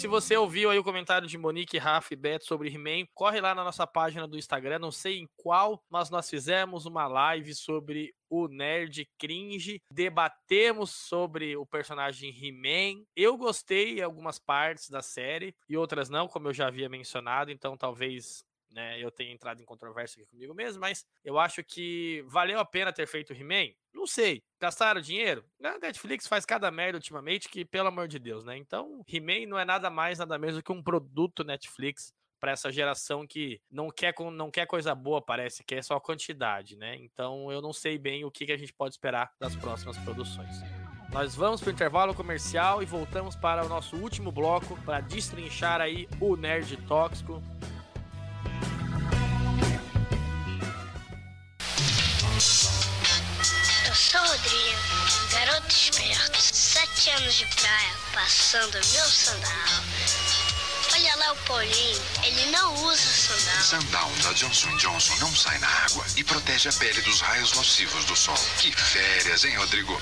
Se você ouviu aí o comentário de Monique, Rafa e Beto sobre He-Man, corre lá na nossa página do Instagram, não sei em qual, mas nós fizemos uma live sobre o Nerd Cringe, debatemos sobre o personagem He-Man. Eu gostei em algumas partes da série e outras não, como eu já havia mencionado, então talvez né, eu tenha entrado em controvérsia aqui comigo mesmo, mas eu acho que valeu a pena ter feito He-Man. Não sei. Gastaram dinheiro? A Netflix faz cada merda ultimamente que, pelo amor de Deus, né? Então, He-Man não é nada mais, nada menos que um produto Netflix para essa geração que não quer, não quer coisa boa, parece, que é só quantidade, né? Então, eu não sei bem o que, que a gente pode esperar das próximas produções. Nós vamos para o intervalo comercial e voltamos para o nosso último bloco para destrinchar aí o Nerd Tóxico. Sou Rodrigo, garoto esperto, sete anos de praia, passando meu sandal. Olha lá o Paulinho, ele não usa sandal. Sandal da Johnson Johnson não sai na água e protege a pele dos raios nocivos do sol. Que férias, hein, Rodrigo?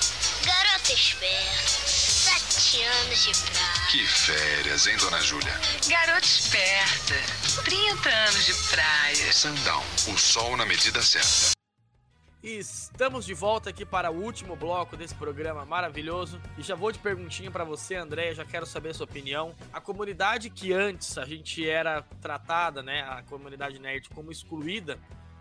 Garota esperta, sete anos de praia. Que férias, hein, dona Júlia? Garota esperta, 30 anos de praia. Sandal, o sol na medida certa. Estamos de volta aqui para o último bloco desse programa maravilhoso. E já vou de perguntinha para você, André, já quero saber a sua opinião. A comunidade que antes a gente era tratada, né, a comunidade nerd como excluída,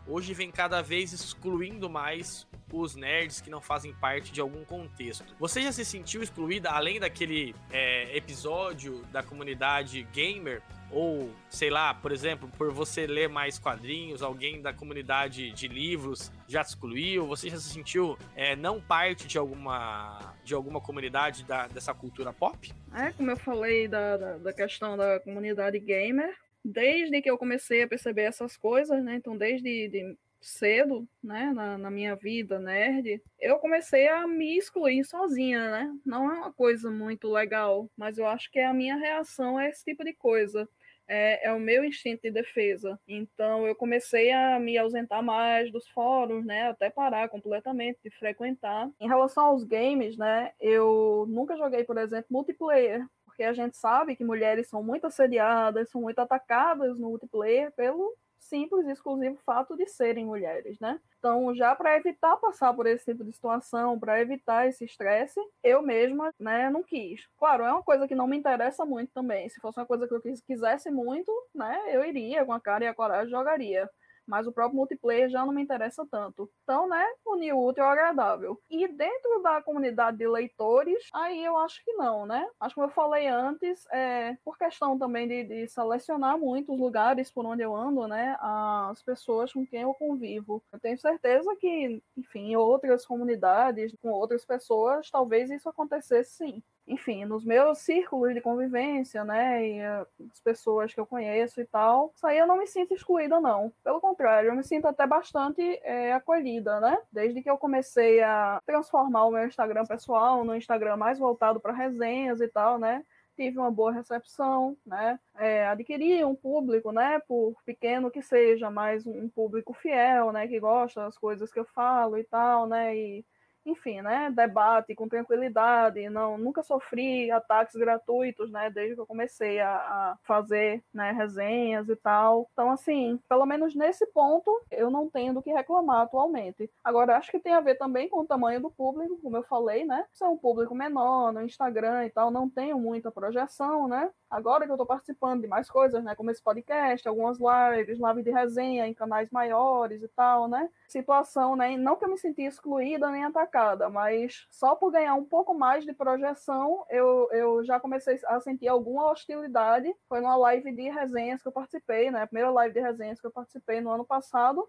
hoje vem cada vez excluindo mais os nerds que não fazem parte de algum contexto. Você já se sentiu excluída além daquele é, episódio da comunidade gamer? Ou, sei lá, por exemplo, por você ler mais quadrinhos, alguém da comunidade de livros já te excluiu? Você já se sentiu é, não parte de alguma, de alguma comunidade da, dessa cultura pop? É, como eu falei da, da, da questão da comunidade gamer, desde que eu comecei a perceber essas coisas, né? Então, desde de cedo, né, na, na, minha vida nerd, eu comecei a me excluir sozinha, né? Não é uma coisa muito legal, mas eu acho que é a minha reação a esse tipo de coisa é, é, o meu instinto de defesa. Então eu comecei a me ausentar mais dos fóruns, né? Até parar completamente de frequentar. Em relação aos games, né? Eu nunca joguei, por exemplo, multiplayer. Porque a gente sabe que mulheres são muito assediadas, são muito atacadas no multiplayer pelo simples e exclusivo fato de serem mulheres, né? Então, já para evitar passar por esse tipo de situação, para evitar esse estresse, eu mesma, né, não quis. Claro, é uma coisa que não me interessa muito também. Se fosse uma coisa que eu quisesse muito, né, eu iria com a cara e a coragem jogaria mas o próprio multiplayer já não me interessa tanto. Então, né, unir o útil ao agradável. E dentro da comunidade de leitores, aí eu acho que não, né? Acho que eu falei antes, é, por questão também de, de selecionar muito os lugares por onde eu ando, né, as pessoas com quem eu convivo. Eu tenho certeza que, enfim, em outras comunidades, com outras pessoas, talvez isso acontecesse sim enfim, nos meus círculos de convivência, né, e uh, as pessoas que eu conheço e tal, isso aí eu não me sinto excluída, não. Pelo contrário, eu me sinto até bastante é, acolhida, né? Desde que eu comecei a transformar o meu Instagram pessoal no Instagram mais voltado para resenhas e tal, né? tive uma boa recepção, né? É, adquiri um público, né? Por pequeno que seja, mas um público fiel, né? Que gosta das coisas que eu falo e tal, né? E enfim, né, debate com tranquilidade, não, nunca sofri ataques gratuitos, né, desde que eu comecei a, a, fazer, né, resenhas e tal. Então, assim, pelo menos nesse ponto, eu não tenho do que reclamar atualmente. Agora, acho que tem a ver também com o tamanho do público, como eu falei, né, se é um público menor no Instagram e tal, não tenho muita projeção, né, agora que eu tô participando de mais coisas, né, como esse podcast, algumas lives, live de resenha em canais maiores e tal, né, situação, né, não que eu me senti excluída nem atacada, mas só por ganhar um pouco mais de projeção, eu, eu já comecei a sentir alguma hostilidade. Foi numa live de resenhas que eu participei, né? A primeira live de resenhas que eu participei no ano passado,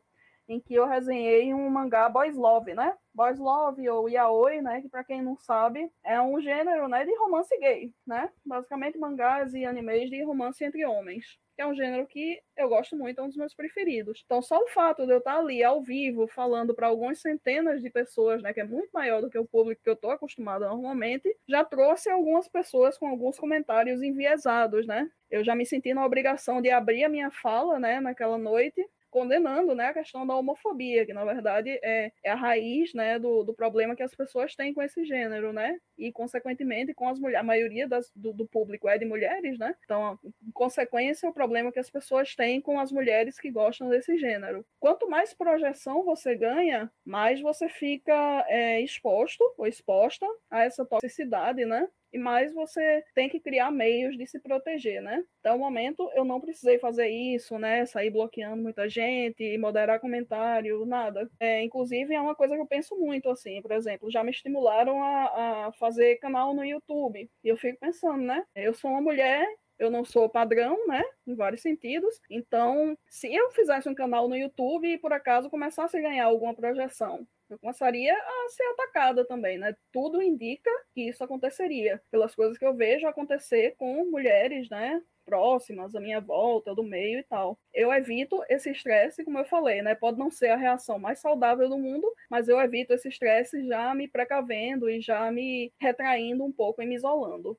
em que eu resenhei um mangá Boys Love, né? Boys Love ou Yaoi, né? Que para quem não sabe, é um gênero, né, de romance gay, né? Basicamente mangás e animes de romance entre homens que é um gênero que eu gosto muito, é um dos meus preferidos. Então, só o fato de eu estar ali ao vivo, falando para algumas centenas de pessoas, né, que é muito maior do que o público que eu estou acostumada normalmente, já trouxe algumas pessoas com alguns comentários enviesados, né? Eu já me senti na obrigação de abrir a minha fala, né, naquela noite, condenando né, a questão da homofobia, que na verdade é, é a raiz né, do, do problema que as pessoas têm com esse gênero, né? E, consequentemente, com as mulheres, a maioria das, do, do, público é de mulheres, né? Então, em consequência, é o problema que as pessoas têm com as mulheres que gostam desse gênero. Quanto mais projeção você ganha, mais você fica é, exposto ou exposta a essa toxicidade, né? E mais você tem que criar meios de se proteger, né? Até o momento eu não precisei fazer isso, né? Sair bloqueando muita gente, moderar comentário, nada. É, inclusive é uma coisa que eu penso muito, assim, por exemplo, já me estimularam a, a fazer canal no YouTube. E eu fico pensando, né? Eu sou uma mulher eu não sou padrão, né? Em vários sentidos. Então, se eu fizesse um canal no YouTube e por acaso começasse a ganhar alguma projeção, eu começaria a ser atacada também, né? Tudo indica que isso aconteceria, pelas coisas que eu vejo acontecer com mulheres, né? próximas, à minha volta, do meio e tal. Eu evito esse estresse, como eu falei, né? Pode não ser a reação mais saudável do mundo, mas eu evito esse estresse já me precavendo e já me retraindo um pouco e me isolando.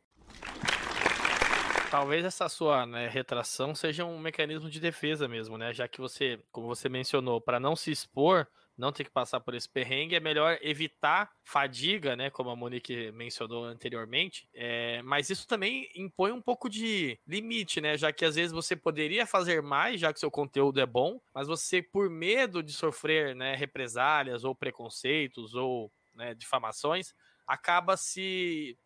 Talvez essa sua né, retração seja um mecanismo de defesa mesmo, né? Já que você, como você mencionou, para não se expor, não ter que passar por esse perrengue, é melhor evitar fadiga, né? Como a Monique mencionou anteriormente. É, mas isso também impõe um pouco de limite, né? Já que às vezes você poderia fazer mais, já que seu conteúdo é bom, mas você, por medo de sofrer né, represálias ou preconceitos ou né, difamações, acaba se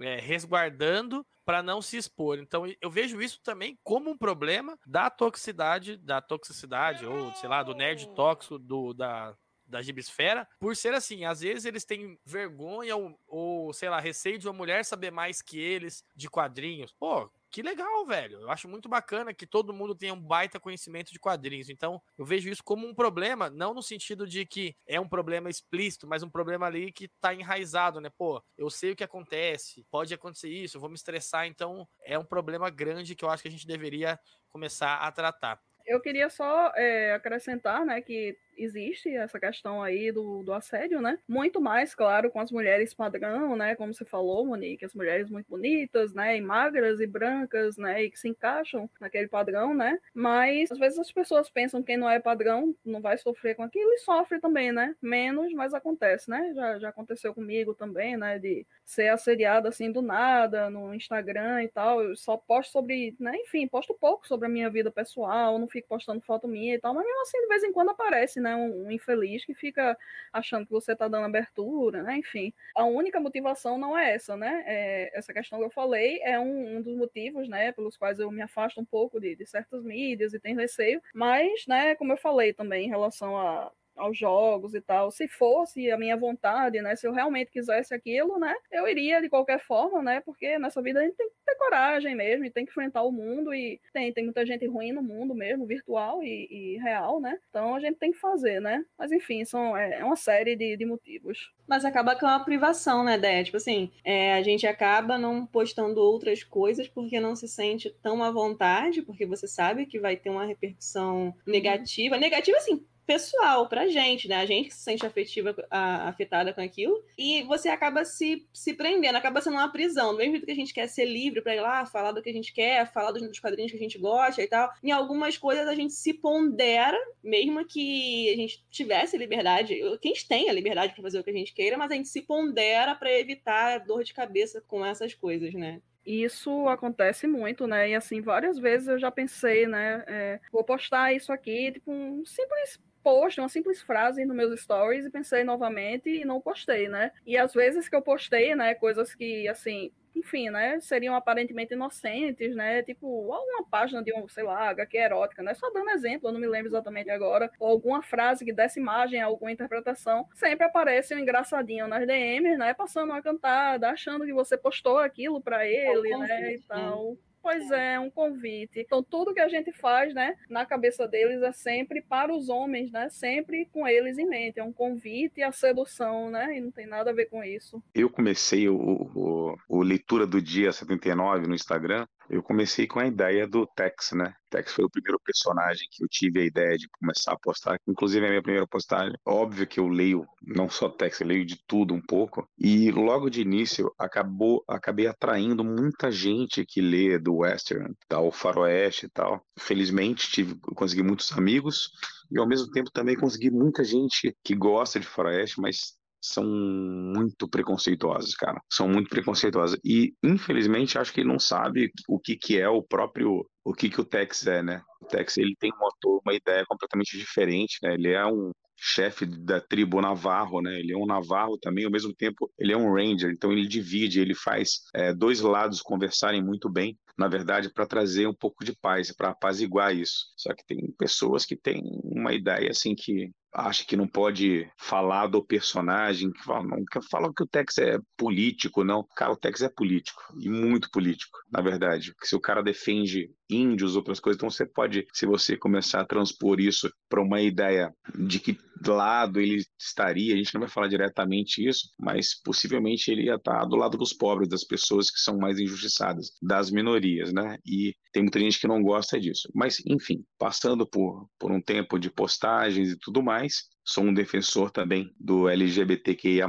é, resguardando para não se expor. Então eu vejo isso também como um problema da toxicidade, da toxicidade ou sei lá do nerd tóxico do da da gibisfera, por ser assim, às vezes eles têm vergonha ou, ou, sei lá, receio de uma mulher saber mais que eles de quadrinhos. Pô, que legal, velho. Eu acho muito bacana que todo mundo tenha um baita conhecimento de quadrinhos. Então, eu vejo isso como um problema, não no sentido de que é um problema explícito, mas um problema ali que tá enraizado, né? Pô, eu sei o que acontece, pode acontecer isso, eu vou me estressar, então é um problema grande que eu acho que a gente deveria começar a tratar. Eu queria só é, acrescentar, né, que existe essa questão aí do, do assédio, né? Muito mais, claro, com as mulheres padrão, né? Como você falou, Monique, as mulheres muito bonitas, né? E magras e brancas, né? E que se encaixam naquele padrão, né? Mas às vezes as pessoas pensam que quem não é padrão não vai sofrer com aquilo e sofre também, né? Menos, mas acontece, né? Já, já aconteceu comigo também, né? De ser assediada assim do nada no Instagram e tal. Eu só posto sobre, né? Enfim, posto pouco sobre a minha vida pessoal, não fico postando foto minha e tal, mas mesmo assim de vez em quando aparece, né, um, um infeliz que fica achando que você está dando abertura, né? Enfim, a única motivação não é essa, né? É, essa questão que eu falei é um, um, dos motivos, né, pelos quais eu me afasto um pouco de, de certas mídias e tenho receio, mas, né, como eu falei também em relação a aos jogos e tal. Se fosse a minha vontade, né? Se eu realmente quisesse aquilo, né? Eu iria de qualquer forma, né? Porque nessa vida a gente tem que ter coragem mesmo, e tem que enfrentar o mundo e tem, tem muita gente ruim no mundo mesmo, virtual e, e real, né? Então a gente tem que fazer, né? Mas enfim, são, é, é uma série de, de motivos. Mas acaba com uma privação, né, Dé? Tipo assim, é, a gente acaba não postando outras coisas porque não se sente tão à vontade, porque você sabe que vai ter uma repercussão uhum. negativa. Negativa, assim, pessoal pra gente, né? A gente que se sente afetiva, a, afetada com aquilo. E você acaba se, se prendendo, acaba sendo uma prisão. Do mesmo jeito que a gente quer ser livre pra ir lá, falar do que a gente quer, falar dos, dos quadrinhos que a gente gosta e tal. Em algumas coisas a gente se pondera, mesmo que a gente tivesse liberdade. Que a gente tem a liberdade para fazer o que a gente queira, mas a gente se pondera para evitar dor de cabeça com essas coisas, né? Isso acontece muito, né? E assim, várias vezes eu já pensei, né? É, vou postar isso aqui, tipo, um simples post, uma simples frase nos meus stories e pensei novamente e não postei, né? E às vezes que eu postei, né, coisas que, assim, enfim, né, seriam aparentemente inocentes, né, tipo, alguma página de um, sei lá, HQ erótica, né, só dando exemplo, eu não me lembro exatamente agora, ou alguma frase que desse imagem a alguma interpretação, sempre aparece um engraçadinho nas DMs, né, passando uma cantada, achando que você postou aquilo para ele, né, e tal. Pois é, um convite. Então, tudo que a gente faz, né, na cabeça deles é sempre para os homens, né? Sempre com eles em mente. É um convite à sedução, né? E não tem nada a ver com isso. Eu comecei o, o, o Leitura do Dia 79 no Instagram eu comecei com a ideia do Tex, né? Tex foi o primeiro personagem que eu tive a ideia de começar a postar, inclusive a minha primeira postagem. Óbvio que eu leio não só Tex, eu leio de tudo um pouco. E logo de início acabou, acabei atraindo muita gente que lê do western, tal faroeste e tal. Felizmente tive, consegui muitos amigos e ao mesmo tempo também consegui muita gente que gosta de faroeste, mas são muito preconceituosas, cara. São muito preconceituosas. E, infelizmente, acho que ele não sabe o que, que é o próprio. O que, que o Tex é, né? O Tex ele tem um motor, uma ideia completamente diferente, né? Ele é um chefe da tribo Navarro, né? Ele é um Navarro também, ao mesmo tempo ele é um Ranger, então ele divide, ele faz é, dois lados conversarem muito bem, na verdade, para trazer um pouco de paz, para apaziguar isso. Só que tem pessoas que têm uma ideia assim que acha que não pode falar do personagem, que fala, não, que fala que o Tex é político, não. Cara, o Tex é político, e muito político, na verdade. Porque se o cara defende índios, outras coisas, então você pode, se você começar a transpor isso para uma ideia de que lado ele estaria, a gente não vai falar diretamente isso, mas possivelmente ele ia estar do lado dos pobres, das pessoas que são mais injustiçadas, das minorias, né? E tem muita gente que não gosta disso. Mas, enfim, passando por, por um tempo de postagens e tudo mais, sou um defensor também do LGBTQIA+,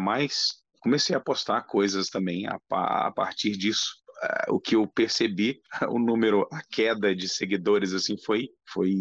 comecei a postar coisas também a, a partir disso, o que eu percebi, o número, a queda de seguidores assim foi foi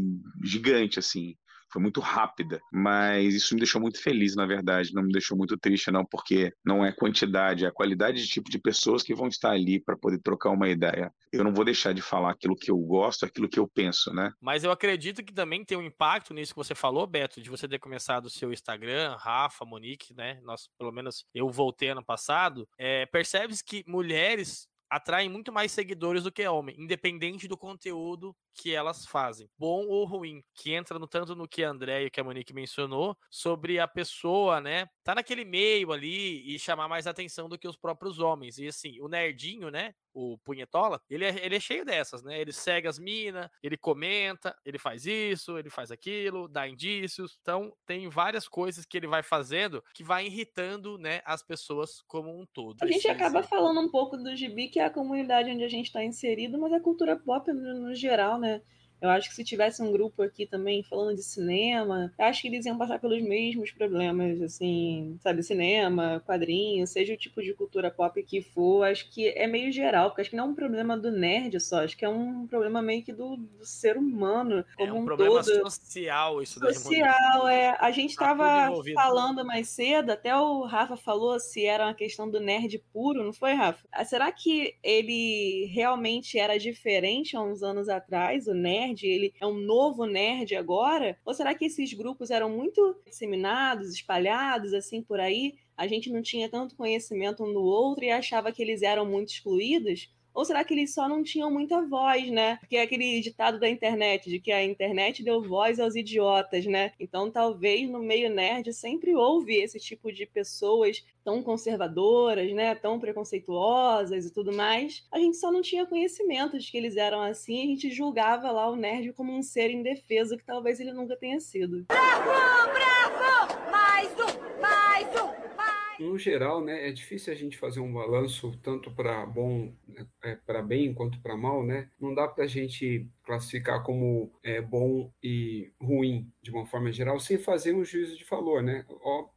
gigante assim foi muito rápida, mas isso me deixou muito feliz, na verdade, não me deixou muito triste, não, porque não é quantidade, é a qualidade de tipo de pessoas que vão estar ali para poder trocar uma ideia. Eu não vou deixar de falar aquilo que eu gosto, aquilo que eu penso, né? Mas eu acredito que também tem um impacto nisso que você falou, Beto, de você ter começado o seu Instagram, Rafa, Monique, né? Nós, pelo menos, eu voltei ano passado. É, Percebe-se que mulheres atraem muito mais seguidores do que homem, independente do conteúdo que elas fazem, bom ou ruim, que entra no tanto no que a André e que a Monique mencionou, sobre a pessoa, né, tá naquele meio ali e chamar mais atenção do que os próprios homens. E assim, o nerdinho, né, o punhetola, ele é, ele é cheio dessas, né? Ele segue as minas, ele comenta, ele faz isso, ele faz aquilo, dá indícios. Então, tem várias coisas que ele vai fazendo que vai irritando, né, as pessoas como um todo. A gente acaba falando um pouco do gibi, que é a comunidade onde a gente está inserido, mas a cultura pop no, no geral, né? Eu acho que se tivesse um grupo aqui também falando de cinema, acho que eles iam passar pelos mesmos problemas, assim, sabe, cinema, quadrinhos, seja o tipo de cultura pop que for, acho que é meio geral, porque acho que não é um problema do nerd só, acho que é um problema meio que do, do ser humano como é um, um problema todo. social isso daí. Social, é. A gente Tá estava envolvido. falando mais cedo, até o Rafa falou se era uma questão do nerd puro, não foi, Rafa? Ah, Será que ele realmente era diferente há uns anos atrás, o nerd? Ele é um novo nerd agora? Ou será que esses grupos eram muito disseminados, espalhados, assim, por aí? A gente não tinha tanto conhecimento um do outro e achava que eles eram muito excluídos? Ou será que eles só não tinham muita voz, né? Porque é aquele ditado da internet, de que a internet deu voz aos idiotas, né? Então, talvez no meio nerd sempre houve esse tipo de pessoas tão conservadoras, né? Tão preconceituosas e tudo mais. A gente só não tinha conhecimento de que eles eram assim, a gente julgava lá o nerd como um ser indefeso que talvez ele nunca tenha sido. Mais um, mais um. No geral, né, é difícil a gente fazer um balanço tanto para bom, é, para bem quanto para mal, né? Não dá para a gente classificar como é, bom e ruim de uma forma geral sem fazer um juízo de valor, né?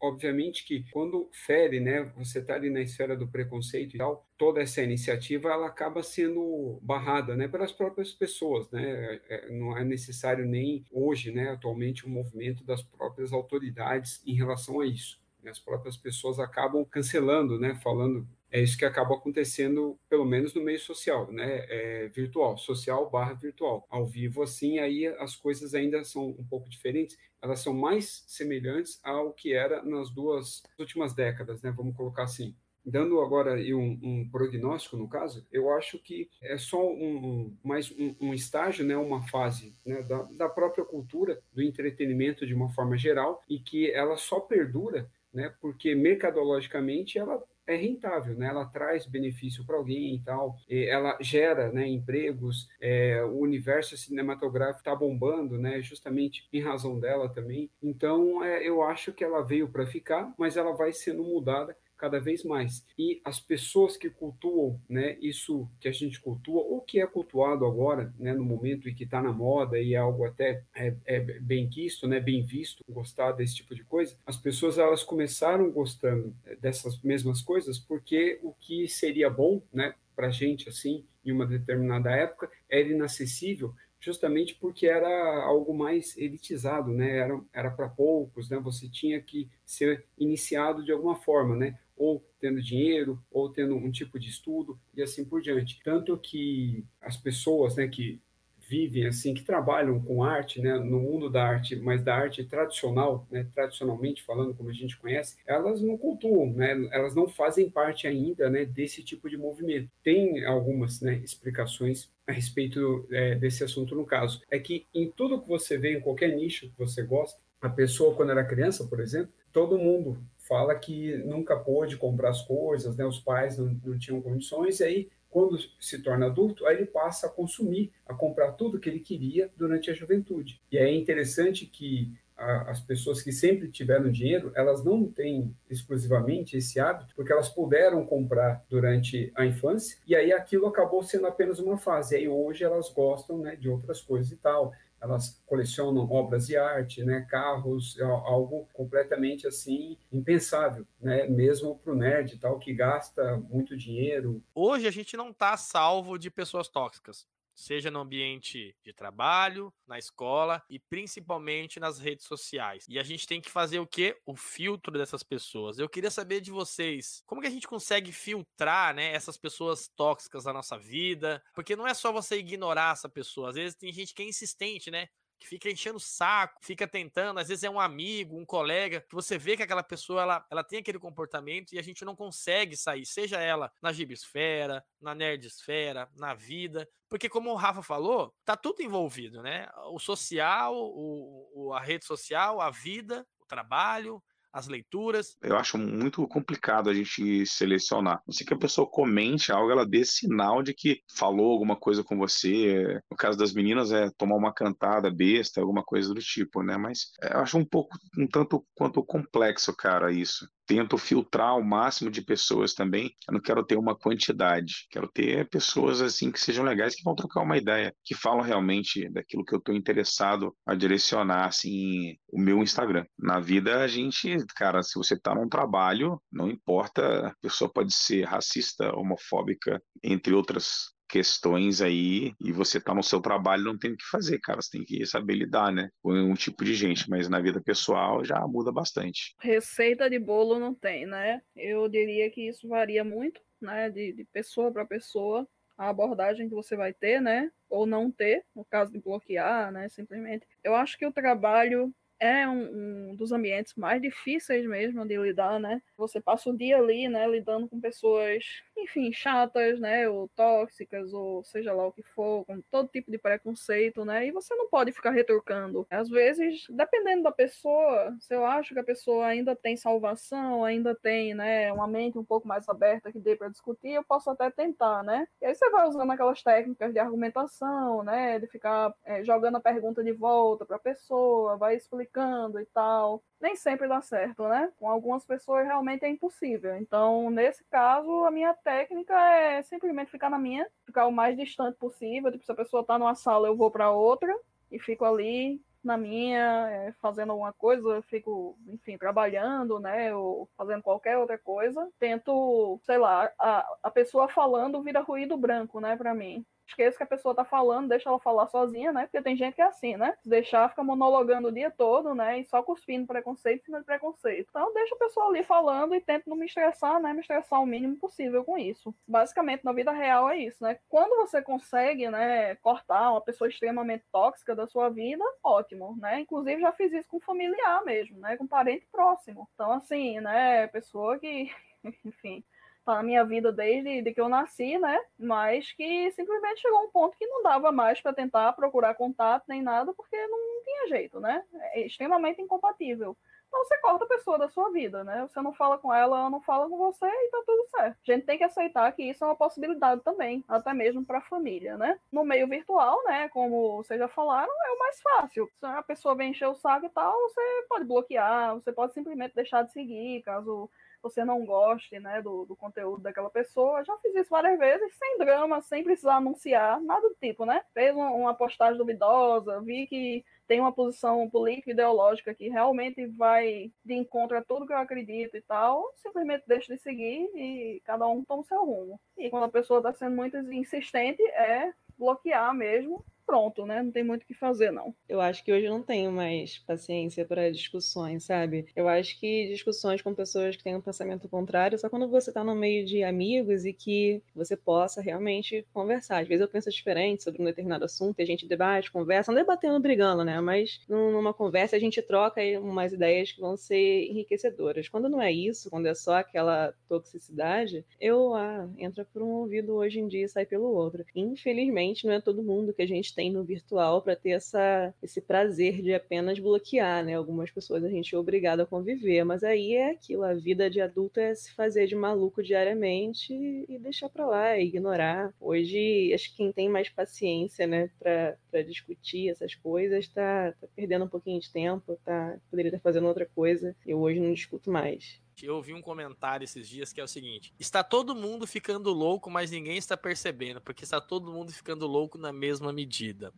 Obviamente que quando fere, né, você está ali na esfera do preconceito e tal, toda essa iniciativa ela acaba sendo barrada, né, pelas próprias pessoas, né? É, Não é necessário nem hoje, né, atualmente, um movimento das próprias autoridades em relação a isso né? As próprias pessoas acabam cancelando, né? Falando é isso que acaba acontecendo, pelo menos no meio social, né? É, virtual, social barra virtual. Ao vivo, assim, aí as coisas ainda são um pouco diferentes. Elas são mais semelhantes ao que era nas duas últimas décadas, né? Vamos colocar assim. Dando agora um, um prognóstico, no caso, eu acho que é só um- mais um, um estágio, né, uma fase né, da, da própria cultura, do entretenimento de uma forma geral, e que ela só perdura né, porque mercadologicamente ela é rentável, né? Ela traz benefício para alguém e tal, e ela gera, né, empregos. é, o universo cinematográfico está bombando, né? Justamente em razão dela também. Então, é, eu acho que ela veio para ficar, mas ela vai sendo mudada cada vez mais. E as pessoas que cultuam, né, isso que a gente cultua, ou que é cultuado agora, né, no momento em que está na moda e é algo até é, é bem quisto, né, bem visto, gostar desse tipo de coisa, as pessoas elas começaram gostando dessas mesmas coisas porque o que seria bom, né, para gente assim, em uma determinada época, era inacessível justamente porque era algo mais elitizado, né? Era era para poucos, né? Você tinha que ser iniciado de alguma forma, né? Ou tendo dinheiro, ou tendo um tipo de estudo e assim por diante. Tanto que as pessoas, né, que vivem assim, que trabalham com arte, né, no mundo da arte, mas da arte tradicional, né, tradicionalmente falando, como a gente conhece, elas não cultuam, né, elas não fazem parte ainda, né, desse tipo de movimento. Tem algumas, né, explicações a respeito é, desse assunto no caso. É que em tudo que você vê, em qualquer nicho que você gosta, a pessoa quando era criança, por exemplo, todo mundo fala que nunca pôde comprar as coisas, né, os pais não, não tinham condições, e aí quando se torna adulto, aí ele passa a consumir, a comprar tudo que ele queria durante a juventude. E é interessante que as pessoas que sempre tiveram dinheiro, elas não têm exclusivamente esse hábito, porque elas puderam comprar durante a infância, e aí aquilo acabou sendo apenas uma fase. E aí hoje elas gostam né, de outras coisas e tal. Elas colecionam obras de arte, né, carros, é algo completamente assim impensável, né, mesmo para o nerd tal que gasta muito dinheiro. Hoje a gente não está salvo de pessoas tóxicas seja no ambiente de trabalho, na escola e principalmente nas redes sociais. E a gente tem que fazer o que? O filtro dessas pessoas. Eu queria saber de vocês, como que a gente consegue filtrar, né, essas pessoas tóxicas na nossa vida? Porque não é só você ignorar essa pessoa, às vezes tem gente que é insistente, né? Que fica enchendo o saco, fica tentando, às vezes é um amigo, um colega, que você vê que aquela pessoa ela, ela tem aquele comportamento e a gente não consegue sair, seja ela na gibisfera, na nerdsfera, na vida, porque como o Rafa falou, tá tudo envolvido, né? O social, o, o a rede social, a vida, o trabalho, as leituras? Eu acho muito complicado a gente selecionar. Não sei que a pessoa comente algo, ela dê sinal de que falou alguma coisa com você. No caso das meninas, é tomar uma cantada besta, alguma coisa do tipo, né? Mas é, eu acho um pouco, um tanto quanto complexo, cara, isso tento filtrar o máximo de pessoas também. Eu não quero ter uma quantidade, quero ter pessoas assim que sejam legais, que vão trocar uma ideia, que falam realmente daquilo que eu estou interessado a direcionar assim o meu Instagram. Na vida a gente, cara, se você está num trabalho, não importa, a pessoa pode ser racista, homofóbica, entre outras questões aí e você tá no seu trabalho não tem o que fazer, cara. Você tem que saber lidar, né? Com um tipo de gente, mas na vida pessoal já muda bastante. Receita de bolo não tem, né? Eu diria que isso varia muito, né? De, de pessoa para pessoa, a abordagem que você vai ter, né? Ou não ter, no caso de bloquear, né? Simplesmente. Eu acho que o trabalho é um, um, dos ambientes mais difíceis mesmo de lidar, né? Você passa o dia ali, né, lidando com pessoas, enfim, chatas, né, ou tóxicas, ou seja lá o que for, com todo tipo de preconceito, né? E você não pode ficar retorcando. Às vezes, dependendo da pessoa, se eu acho que a pessoa ainda tem salvação, ainda tem, né, uma mente um pouco mais aberta que dê para discutir, eu posso até tentar, né? E aí você vai usando aquelas técnicas de argumentação, né, de ficar é, jogando a pergunta de volta para a pessoa, vai explicar e tal. Nem sempre dá certo, né? Com algumas pessoas realmente é impossível. Então, nesse caso, a minha técnica é simplesmente ficar na minha, ficar o mais distante possível. Tipo, se a pessoa tá numa sala, eu vou para outra e fico ali na minha, é, fazendo alguma coisa, eu fico, enfim, trabalhando, né, ou fazendo qualquer outra coisa. Tento, sei lá, a, a pessoa falando vira ruído branco, né, para mim esqueça que a pessoa tá falando, deixa ela falar sozinha, né? Porque tem gente que é assim, né? Se deixar, fica monologando o dia todo, né? E só cuspindo preconceito em cima preconceito. Então, deixa a pessoa ali falando e tento não me estressar, né? Me estressar o mínimo possível com isso. Basicamente, na vida real é isso, né? Quando você consegue, né, cortar uma pessoa extremamente tóxica da sua vida, ótimo, né? Inclusive, já fiz isso com familiar mesmo, né? Com parente próximo. Então, assim, né? Pessoa que, enfim tá na minha vida desde de que eu nasci, né? Mas que simplesmente chegou um ponto que não dava mais para tentar procurar contato nem nada, porque não tinha jeito, né? É extremamente incompatível. Então você corta a pessoa da sua vida, né? Você não fala com ela, ela não fala com você e tá tudo certo. A gente tem que aceitar que isso é uma possibilidade também, até mesmo para a família, né? No meio virtual, né, como vocês já falaram, é o mais fácil. Se a pessoa vem encher o saco e tal, você pode bloquear, você pode simplesmente deixar de seguir, caso você não goste né, do, do conteúdo daquela pessoa. Já fiz isso várias vezes, sem drama, sem precisar anunciar, nada do tipo, né? Fez uma, uma postagem duvidosa, vi que tem uma posição política ideológica que realmente vai de encontro a tudo que eu acredito e tal, simplesmente deixo de seguir e cada um toma o seu rumo. E quando a pessoa está sendo muito insistente, é bloquear mesmo pronto, né? Não tem muito o que fazer, não. Eu acho que hoje não tenho mais paciência para discussões, sabe? Eu acho que discussões com pessoas que têm um pensamento contrário só quando você está no meio de amigos e que você possa realmente conversar. Às vezes eu penso diferente sobre um determinado assunto, a gente debate, conversa, não debatendo, brigando, né? Mas numa conversa a gente troca umas ideias que vão ser enriquecedoras. Quando não é isso, quando é só aquela toxicidade, eu ah, entra por um ouvido hoje em dia e sai pelo outro. Infelizmente, não é todo mundo que a gente tem no virtual para ter essa, esse prazer de apenas bloquear, né? Algumas pessoas a gente é obrigado a conviver, mas aí é aquilo, a vida de adulto é se fazer de maluco diariamente e deixar para lá, ignorar. Hoje, acho que quem tem mais paciência, né, para discutir essas coisas, tá, tá perdendo um pouquinho de tempo, tá, poderia estar fazendo outra coisa. Eu hoje não discuto mais. Eu ouvi um comentário esses dias que é o seguinte: está todo mundo ficando louco, mas ninguém está percebendo, porque está todo mundo ficando louco na mesma medida.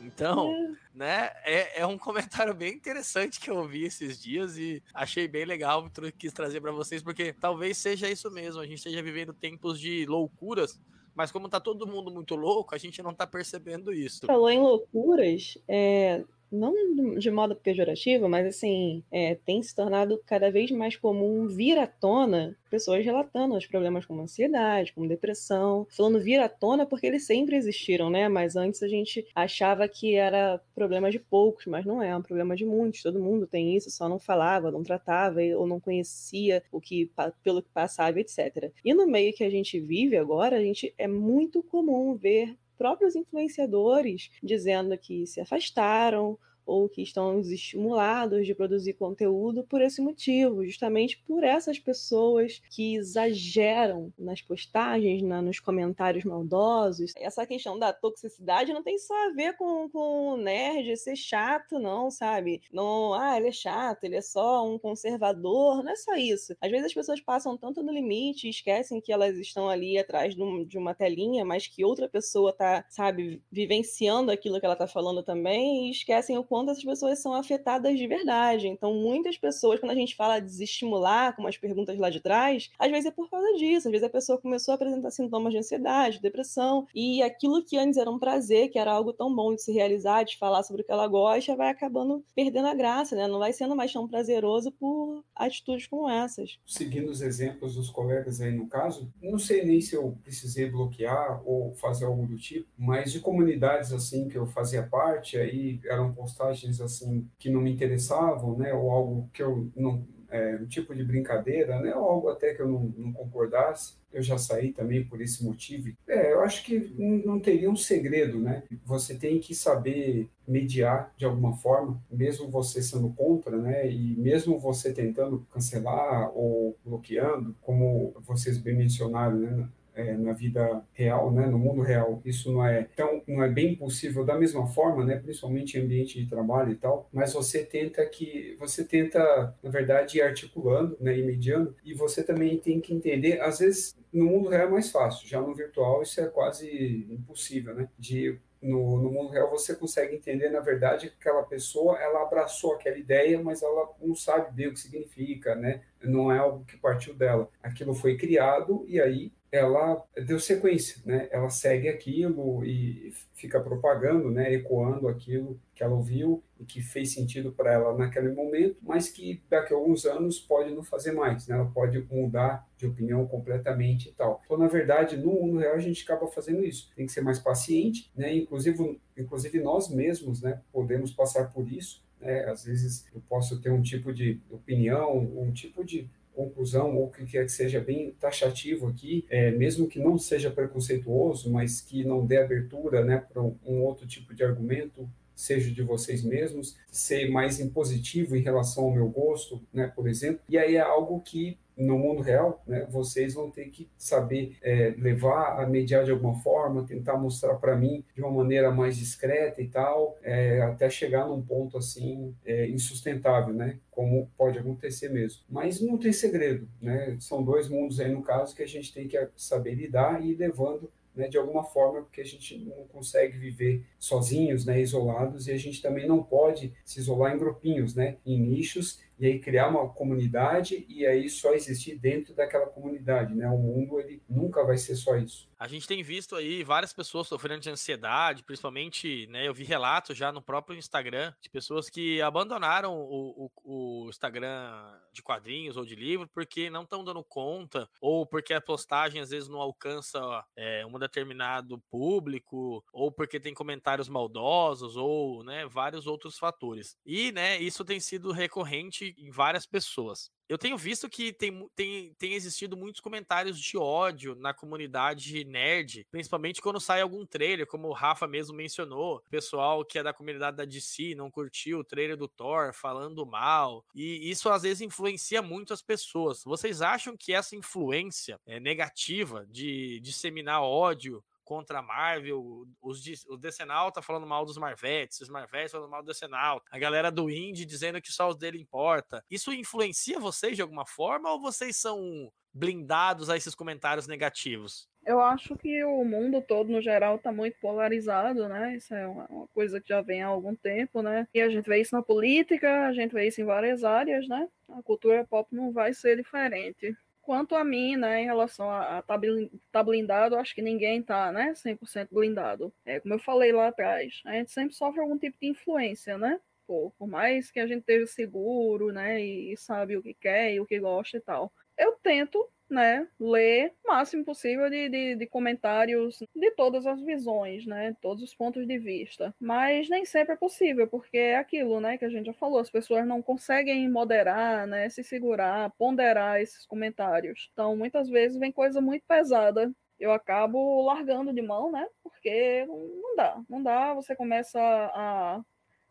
Então, é. né, é, é um comentário bem interessante que eu ouvi esses dias e achei bem legal, quis trazer para vocês, porque talvez seja isso mesmo, a gente esteja vivendo tempos de loucuras, mas como tá todo mundo muito louco, a gente não tá percebendo isso. Falou em loucuras, é, não de modo pejorativo, mas assim, é, tem se tornado cada vez mais comum vir à tona pessoas relatando os problemas como ansiedade, como depressão, falando vir à tona porque eles sempre existiram, né? Mas antes a gente achava que era problema de poucos, mas não é, é um problema de muitos. Todo mundo tem isso, só não falava, não tratava ou não conhecia o que pelo que passava, etc. E no meio que a gente vive agora, a gente é muito comum ver próprios influenciadores dizendo que se afastaram ou que estão estimulados de produzir conteúdo por esse motivo, justamente por essas pessoas que exageram nas postagens, na, nos comentários maldosos. Essa questão da toxicidade não tem só a ver com, com o nerd ser chato, não, sabe? Não, ah, ele é chato, ele é só um conservador, não é só isso. Às vezes as pessoas passam tanto no limite e esquecem que elas estão ali atrás de, um, uma telinha, mas que outra pessoa tá, sabe, vivenciando aquilo que ela tá falando também e esquecem o quanto essas pessoas são afetadas de verdade. Então, muitas pessoas, quando a gente fala de desestimular, como as perguntas lá de trás, às vezes é por causa disso. Às vezes a pessoa começou a apresentar sintomas de ansiedade, depressão, e aquilo que antes era um prazer, que era algo tão bom de se realizar, de falar sobre o que ela gosta, vai acabando perdendo a graça, né? Não vai sendo mais tão prazeroso por atitudes como essas. Seguindo os exemplos dos colegas aí no caso, não sei nem se eu precisei bloquear ou fazer algo do tipo, mas de comunidades assim que eu fazia parte, aí eram postadas postagens assim que não me interessavam, né, ou algo que eu não é, um tipo de brincadeira, né, ou algo até que eu não, não concordasse, eu já saí também por esse motivo. É, eu acho que não teria um segredo, né? Você tem que saber mediar de alguma forma, mesmo você sendo contra, né? E mesmo você tentando cancelar ou bloqueando, como vocês bem mencionaram, né? É, na vida real, né, no mundo real, isso não é tão, não é bem possível da mesma forma, né, principalmente em ambiente de trabalho e tal, mas você tenta que, você tenta, na verdade, ir articulando, né, e mediando, e você também tem que entender, às vezes, no mundo real é mais fácil, já no virtual isso é quase impossível, né, de no, no, mundo real você consegue entender, na verdade, que aquela pessoa ela abraçou aquela ideia, mas ela não sabe bem o que significa, né? Não é algo que partiu dela. Aquilo foi criado e aí ela deu sequência, né? Ela segue aquilo e fica propagando, né? Ecoando aquilo que ela ouviu e que fez sentido para ela naquele momento, mas que daqui a alguns anos pode não fazer mais, né? Ela pode mudar de opinião completamente e tal. Então, na verdade, no mundo real a gente acaba fazendo isso. Tem que ser mais paciente, né? Inclusive, inclusive nós mesmos, né? Podemos passar por isso. Né? Às vezes eu posso ter um tipo de opinião, um tipo de conclusão ou que quer que seja bem taxativo aqui, é, mesmo que não seja preconceituoso, mas que não dê abertura né, para um, um outro tipo de argumento, seja de vocês mesmos, ser mais impositivo em relação ao meu gosto, né, por exemplo. E aí é algo que no mundo real, né, vocês vão ter que saber é, levar a mediar de alguma forma, tentar mostrar para mim de uma maneira mais discreta e tal, é, até chegar num ponto assim é, insustentável, né? Como pode acontecer mesmo. Mas não tem segredo, né? São dois mundos aí no caso que a gente tem que saber lidar e ir levando né, de alguma forma, porque a gente não consegue viver sozinhos, né, isolados, e a gente também não pode se isolar em grupinhos, né, em nichos, e aí criar uma comunidade e aí só existir dentro daquela comunidade, né? O mundo ele nunca vai ser só isso. A gente tem visto aí várias pessoas sofrendo de ansiedade, principalmente, né? Eu vi relatos já no próprio Instagram de pessoas que abandonaram o, o, o Instagram de quadrinhos ou de livro porque não estão dando conta, ou porque a postagem às vezes não alcança é, um determinado público, ou porque tem comentários maldosos, ou né, vários outros fatores. E né, isso tem sido recorrente bate em várias pessoas. Eu tenho visto que tem, tem, tem existido muitos comentários de ódio na comunidade nerd, principalmente quando sai algum trailer, como o Rafa mesmo mencionou. Pessoal que é da comunidade da DC não curtiu o trailer do Thor falando mal. E isso às vezes influencia muito as pessoas. Vocês acham que essa influência é, negativa de disseminar ódio contra a Marvel, os, o Decenal tá falando mal dos Marvetes, os Marvetes falando mal do Decenal, a galera do Indie dizendo que só os dele importa. Isso influencia vocês de alguma forma ou vocês são blindados a esses comentários negativos? Eu acho que o mundo todo, no geral, está muito polarizado, né? Isso é uma, uma, coisa que já vem há algum tempo, né? E a gente vê isso na política, a gente vê isso em várias áreas, né? A cultura pop não vai ser diferente. Quanto a mim, né, em relação a, a tá, tá blindado, acho que ninguém tá, né, 100% blindado. É, como eu falei lá atrás, a gente sempre sofre algum tipo de influência, né? Pô, por mais que a gente esteja seguro, né, e, e sabe o que quer e o que gosta e tal. Eu tento né, ler o máximo possível de, de, de, comentários de todas as visões, né, todos os pontos de vista. Mas nem sempre é possível, porque é aquilo, né, que a gente já falou, as pessoas não conseguem moderar, né, se segurar, ponderar esses comentários. Então, muitas vezes vem coisa muito pesada eu acabo largando de mão, né? Porque não dá, não dá. Você começa a,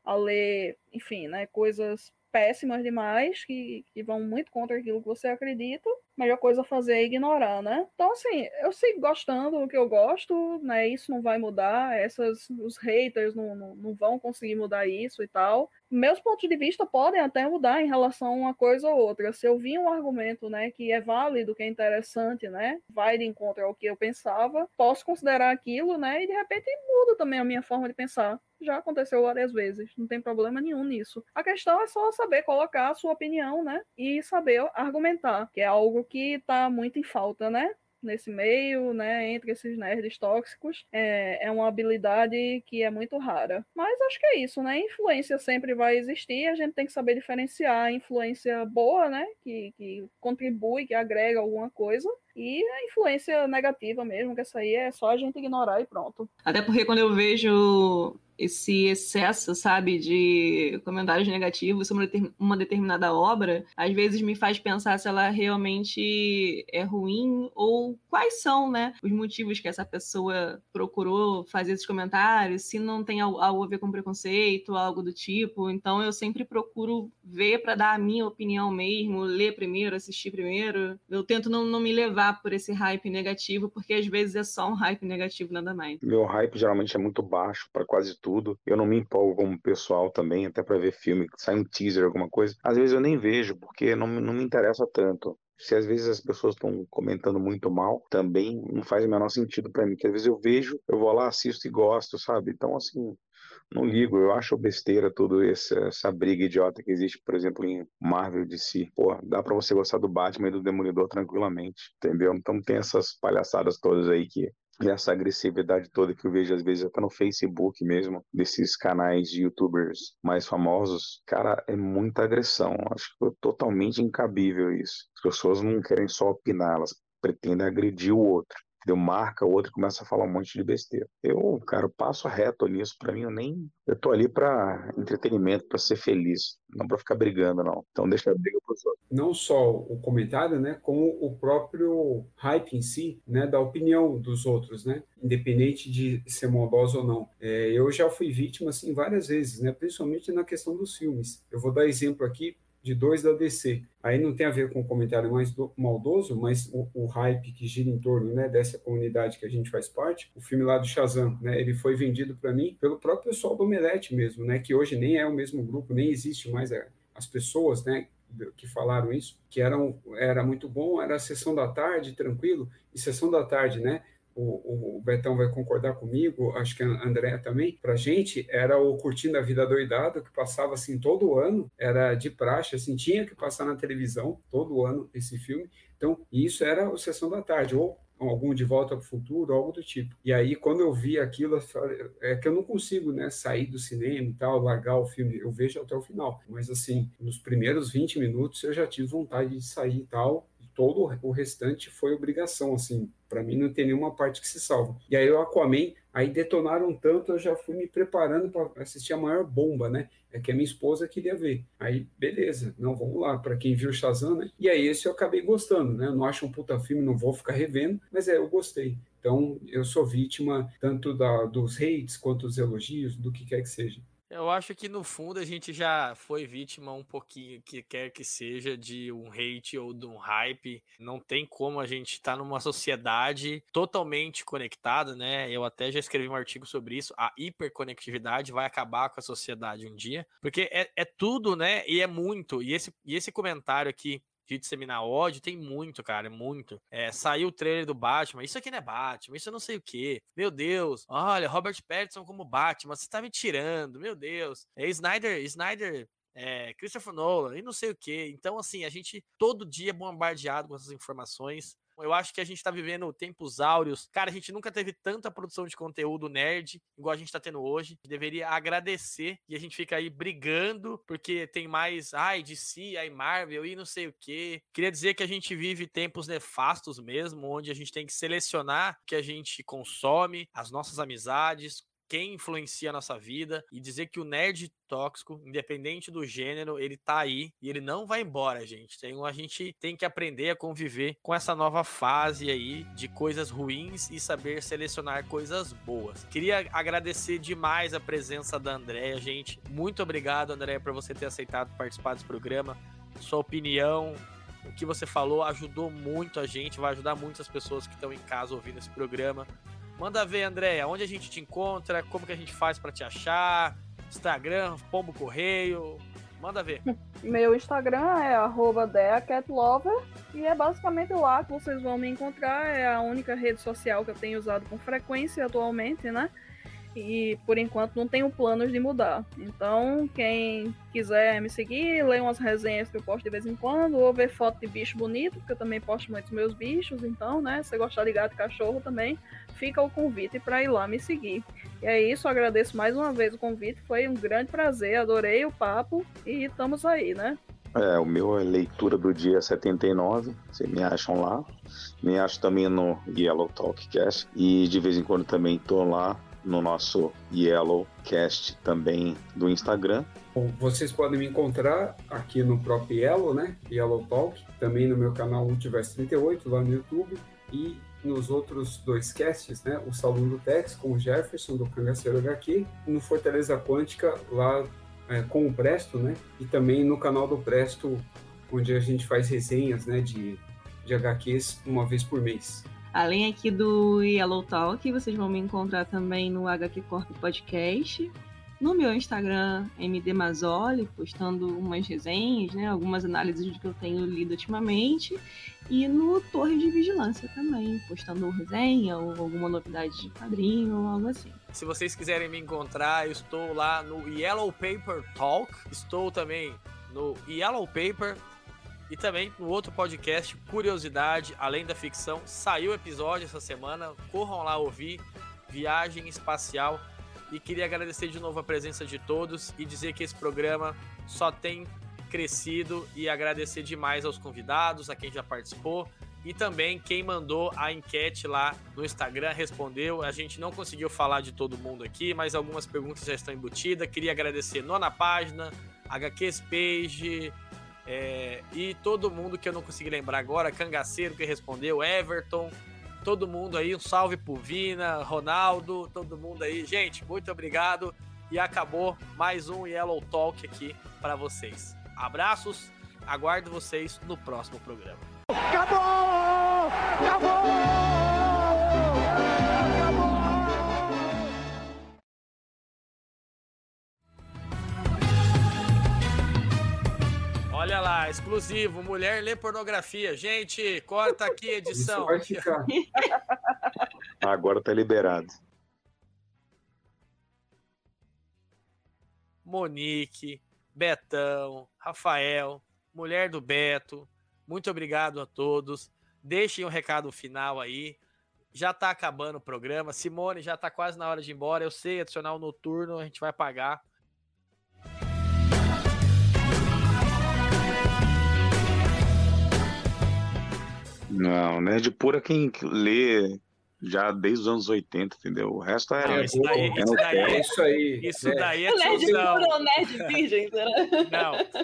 a ler, enfim, né? Coisas péssimas demais, que, que vão muito contra aquilo que você acredita, melhor coisa a fazer é ignorar, né? Então, assim, eu sigo gostando do que eu gosto, né? Isso não vai mudar, essas, os haters não, não, não vão conseguir mudar isso e tal. Meus pontos de vista podem até mudar em relação a uma coisa ou outra. Se eu vi um argumento, né, que é válido, que é interessante, né, vai de encontro ao que eu pensava, posso considerar aquilo, né, e de repente muda também a minha forma de pensar já aconteceu várias vezes, não tem problema nenhum nisso. A questão é só saber colocar a sua opinião, né? E saber argumentar, que é algo que tá muito em falta, né? nesse meio, né, entre esses nerds tóxicos, é, é uma habilidade que é muito rara. Mas acho que é isso, né? Influência sempre vai existir, a gente tem que saber diferenciar a influência boa, né, que, que contribui, que agrega alguma coisa, e a influência negativa mesmo, que essa aí é só a gente ignorar e pronto. Até porque quando eu vejo esse excesso, sabe, de comentários negativos sobre uma determinada obra, às vezes me faz pensar se ela realmente é ruim ou quais são, né, os motivos que essa pessoa procurou fazer esses comentários, se não tem algo a ver com preconceito, algo do tipo. Então eu sempre procuro ver para dar a minha opinião mesmo, ler primeiro, assistir primeiro. Eu tento não, não me levar por esse hype negativo, porque às vezes é só um hype negativo, nada mais. Meu hype geralmente é muito baixo para quase tudo. Eu não me empolgo como pessoal também, até para ver filme, sai um teaser, alguma coisa. Às vezes eu nem vejo, porque não, não me interessa tanto. Se às vezes as pessoas estão comentando muito mal, também não faz o menor sentido para mim. Porque às vezes eu vejo, eu vou lá, assisto e gosto, sabe? Então, assim, não ligo, eu acho besteira toda essa, briga idiota que existe, por exemplo, em Marvel de si. Pô, dá pra você gostar do Batman e do Demolidor tranquilamente, entendeu? Então tem essas palhaçadas todas aí que e essa agressividade toda que eu vejo às vezes até no Facebook mesmo, desses canais de youtubers mais famosos, cara, é muita agressão. Acho que é totalmente incabível isso. As pessoas não querem só opinar, elas pretendem agredir o outro entendeu? Marca o outro começa a falar um monte de besteira. Eu, cara, eu passo reto nisso. Para mim, eu nem. Eu tô ali para entretenimento, para ser feliz, não para ficar brigando, não. Então, deixa a briga pros outros. Não só o comentário, né, como o próprio hype em si, né, da opinião dos outros, né, independente de ser maldoso ou não. É, eu já fui vítima, assim, várias vezes, né, principalmente na questão dos filmes. Eu vou dar exemplo aqui de dois da DC. Aí não tem a ver com o comentário mais do, maldoso, mas o, o, hype que gira em torno né, dessa comunidade que a gente faz parte. O filme lá do Shazam, né, ele foi vendido para mim pelo próprio pessoal do Omelete mesmo, né, que hoje nem é o mesmo grupo, nem existe mais é, as pessoas né, que falaram isso, que eram, era muito bom, era a sessão da tarde, tranquilo, e sessão da tarde, né? O, o, Betão vai concordar comigo, acho que a André também, pra gente era o Curtindo a Vida Doidado, que passava assim todo ano, era de praxe, assim, tinha que passar na televisão todo ano esse filme. Então, isso era a sessão da tarde, ou algum de volta para o futuro, algo do tipo. E aí, quando eu vi aquilo, é que eu não consigo, né, sair do cinema e tal, largar o filme, eu vejo até o final. Mas, assim, nos primeiros 20 minutos eu já tive vontade de sair e tal, todo o restante foi obrigação, assim. Para mim não tem nenhuma parte que se salva. E aí o Aquaman, aí detonaram tanto, eu já fui me preparando para assistir a maior bomba, né? É que a minha esposa queria ver. Aí, beleza, não, vamos lá, para quem viu Shazam, né? E aí esse eu acabei gostando, né? Eu não acho um puta filme, não vou ficar revendo, mas é, eu gostei. Então, eu sou vítima tanto da, dos hates quanto dos elogios, do que quer que seja. Eu acho que no fundo a gente já foi vítima um pouquinho, que quer que seja, de um hate ou de um hype. Não tem como a gente estar tá numa sociedade totalmente conectada, né? Eu até já escrevi um artigo sobre isso. A hiperconectividade vai acabar com a sociedade um dia, porque é, é tudo, né? E é muito. E esse, e esse comentário aqui de disseminar ódio, tem muito, cara, muito. É, saiu o trailer do Batman, isso aqui não é Batman, isso eu não sei o que. Meu Deus, olha, Robert Pattinson como Batman, você tá me tirando, meu Deus. É Snyder, Snyder é, Christopher Nolan e não sei o que. Então, assim, a gente todo dia é bombardeado com essas informações. Eu acho que a gente está vivendo tempos áureos. Cara, a gente nunca teve tanta produção de conteúdo nerd igual a gente está tendo hoje. Deveria agradecer e a gente fica aí brigando porque tem mais, ai, DC, ai, Marvel e não sei o que. Queria dizer que a gente vive tempos nefastos mesmo, onde a gente tem que selecionar o que a gente consome, as nossas amizades, quem influencia a nossa vida e dizer que o nerd tóxico, independente do gênero, ele tá aí e ele não vai embora, gente. Tem, a gente tem que aprender a conviver com essa nova fase aí de coisas ruins e saber selecionar coisas boas. Queria agradecer demais a presença da Andréia, gente. Muito obrigado, Andréia, por você ter aceitado participar desse programa. Sua opinião, o que você falou ajudou muito a gente, vai ajudar muitas pessoas que estão em casa ouvindo esse programa. Manda ver, Andréia, onde a gente te encontra, como que a gente faz para te achar, Instagram, Pombo Correio, manda ver. Meu Instagram é @deacatlover e é basicamente lá que vocês vão me encontrar, é a única rede social que eu tenho usado com frequência atualmente, né? E por enquanto não tenho planos de mudar. Então, quem quiser me seguir, ler umas resenhas que eu posto de vez em quando, ou ver foto de bicho bonito, porque eu também posto muitos meus bichos, então, né, se gostar de gato e cachorro também, fica o convite para ir lá me seguir. E é isso, agradeço mais uma vez o convite, foi um grande prazer, adorei o papo e estamos aí, né? É, o meu é leitura do dia 79, vocês me acham lá. Me acho também no Yellow Talk Cast e de vez em quando também tô lá no nosso Yellowcast também do Instagram. Bom, vocês podem me encontrar aqui no próprio Yellow, né? Yellow Talk, também no meu canal Multiverso 38, lá no YouTube, e nos outros dois casts, né? O Salão do Tex com o Jefferson, do Cangaceiro HQ, no Fortaleza Quântica, lá é, com o Presto, né? E também no canal do Presto, onde a gente faz resenhas, né? De, de HQs uma vez por mês. Além aqui do Yellow Talk, vocês vão me encontrar também no HQ Corp Podcast, no meu Instagram, MD Mazzoli, postando umas resenhas, né, algumas análises que eu tenho lido ultimamente, e no Torre de Vigilância também, postando resenha ou alguma novidade de quadrinho ou algo assim. Se vocês quiserem me encontrar, eu estou lá no Yellow Paper Talk, estou também no Yellow Paper e também no outro podcast, Curiosidade, Além da Ficção, saiu o episódio essa semana. Corram lá ouvir Viagem Espacial. E queria agradecer de novo a presença de todos e dizer que esse programa só tem crescido e agradecer demais aos convidados, a quem já participou e também quem mandou a enquete lá no Instagram respondeu. A gente não conseguiu falar de todo mundo aqui, mas algumas perguntas já estão embutidas. Queria agradecer Nona Página, HQs Page, é, e todo mundo que eu não consegui lembrar agora, Cangaceiro que respondeu, Everton, todo mundo aí, um salve pro Vina, Ronaldo, todo mundo aí. Gente, muito obrigado e acabou mais um Yellow Talk aqui para vocês. Abraços, aguardo vocês no próximo programa. Acabou! Acabou! Lá, exclusivo, mulher lê pornografia. Gente, corta aqui a edição. vai ficar. Agora tá liberado. Monique, Betão, Rafael, mulher do Beto, muito obrigado a todos. Deixem um recado final aí. Já tá acabando o programa. Simone, já tá quase na hora de ir embora. Eu sei, adicional noturno, a gente vai pagar. Não, nerd pura é quem lê já desde os anos 80, entendeu? O resto é. Não, isso daí, é isso daí, é, isso aí. isso é. daí é O nerd tiozão. puro ou nerd virgem, será? Não.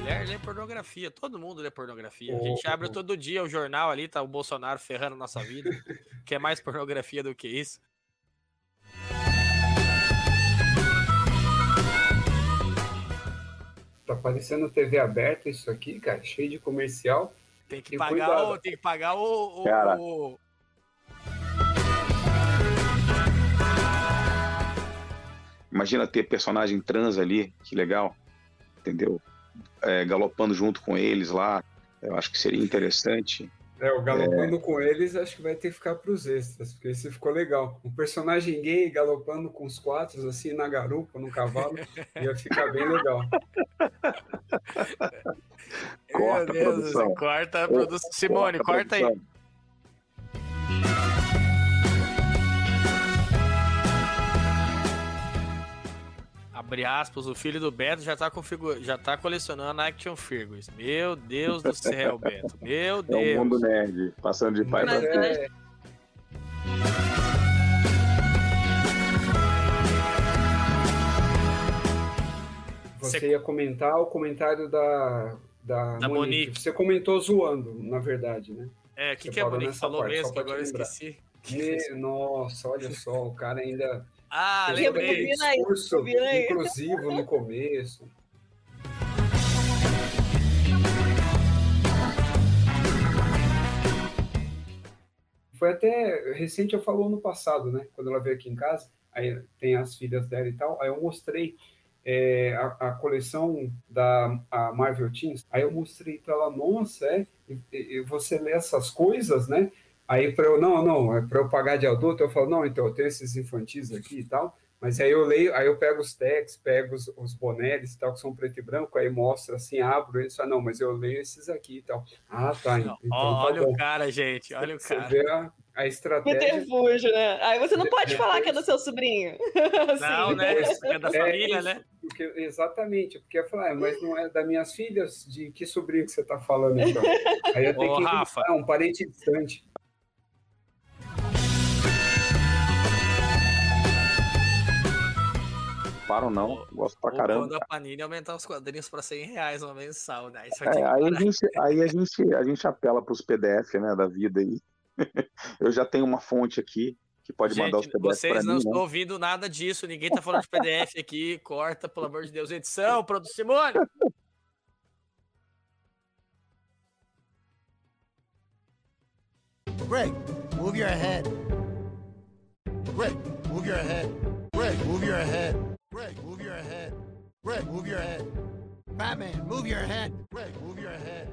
Mulher lê pornografia, todo mundo lê pornografia. A gente Oh. abre todo dia o jornal ali, tá o Bolsonaro ferrando a nossa vida. que é mais pornografia do que isso. Tá parecendo TV aberta isso aqui, cara, cheio de comercial. Tem que E pagar cuidado. o. Tem que pagar o. o- Cara. o- Imagina ter personagem trans ali, que legal, entendeu? É, galopando junto com eles lá. Eu acho que seria interessante. É, o galopando com eles, acho que vai ter que ficar pros extras, porque esse ficou legal. Um personagem gay galopando com os quatro, assim, na garupa, no cavalo, ia ficar bem legal. Corta, Meu Deus, produção. corta a produção. Simone, corta aí. produção. Abre aspas, o filho do Beto já tá, configura... já tá colecionando action figures. Meu Deus do céu, Beto. Meu É o Deus. mundo nerd, passando de pai Mas pra é- filho. Você Cê- ia comentar o comentário da, da, Da Monique. Monique. Você comentou zoando, na verdade, né? É, o que, que a parou Monique falou parte, mesmo? Que agora eu esqueci. E, nossa, olha só, o cara ainda Ah, lembrei. Discurso inclusivo no começo. Foi até recente, eu falou no passado, né? Quando ela veio aqui em casa, aí tem as filhas dela e tal, aí eu mostrei é, a, a coleção da a Marvel Teens, aí eu mostrei para ela, nossa, é, e, e você lê essas coisas, né? Aí para eu, não, não, é para eu pagar de adulto, eu falo, não, então eu tenho esses infantis aqui e tal, mas aí eu leio, aí eu pego os tags, pego os, os bonés e tal, que são preto e branco, aí mostra assim, abro eles, fala, não, mas eu leio esses aqui e tal. Ah, tá, então Ó, tá olha bom. o cara, gente. Olha o Você cara. vê a, a estratégia. Subterfúgio, né? Aí você não pode falar que é do seu sobrinho. Não, Assim. né? Porque é da É família, isso, né? Porque, exatamente, porque eu falei, ah, mas não é das minhas filhas, de que sobrinho que você está falando, então? Aí eu tenho Ô, que Rafa. um parente distante. Paro não, gosto pra caramba. quando a Panini aumentar os quadrinhos pra 100 reais uma mensal, né? É, aí, a gente, aí a gente, a gente apela para os PDF, né, da vida aí. Eu já tenho uma fonte aqui que pode mandar os Gente, PDF vocês não mim, estão né? ouvindo nada disso, ninguém tá falando de PDF aqui, corta, pelo amor de Deus, edição, produção Simone. Greg, move your head. Greg, move your head. Greg, move your head. Greg, move your head. Greg, move your head. Batman, move your head. Greg, move your head.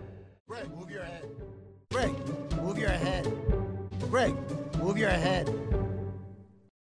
Greg, move your head. Greg, move your head. Greg, move your head.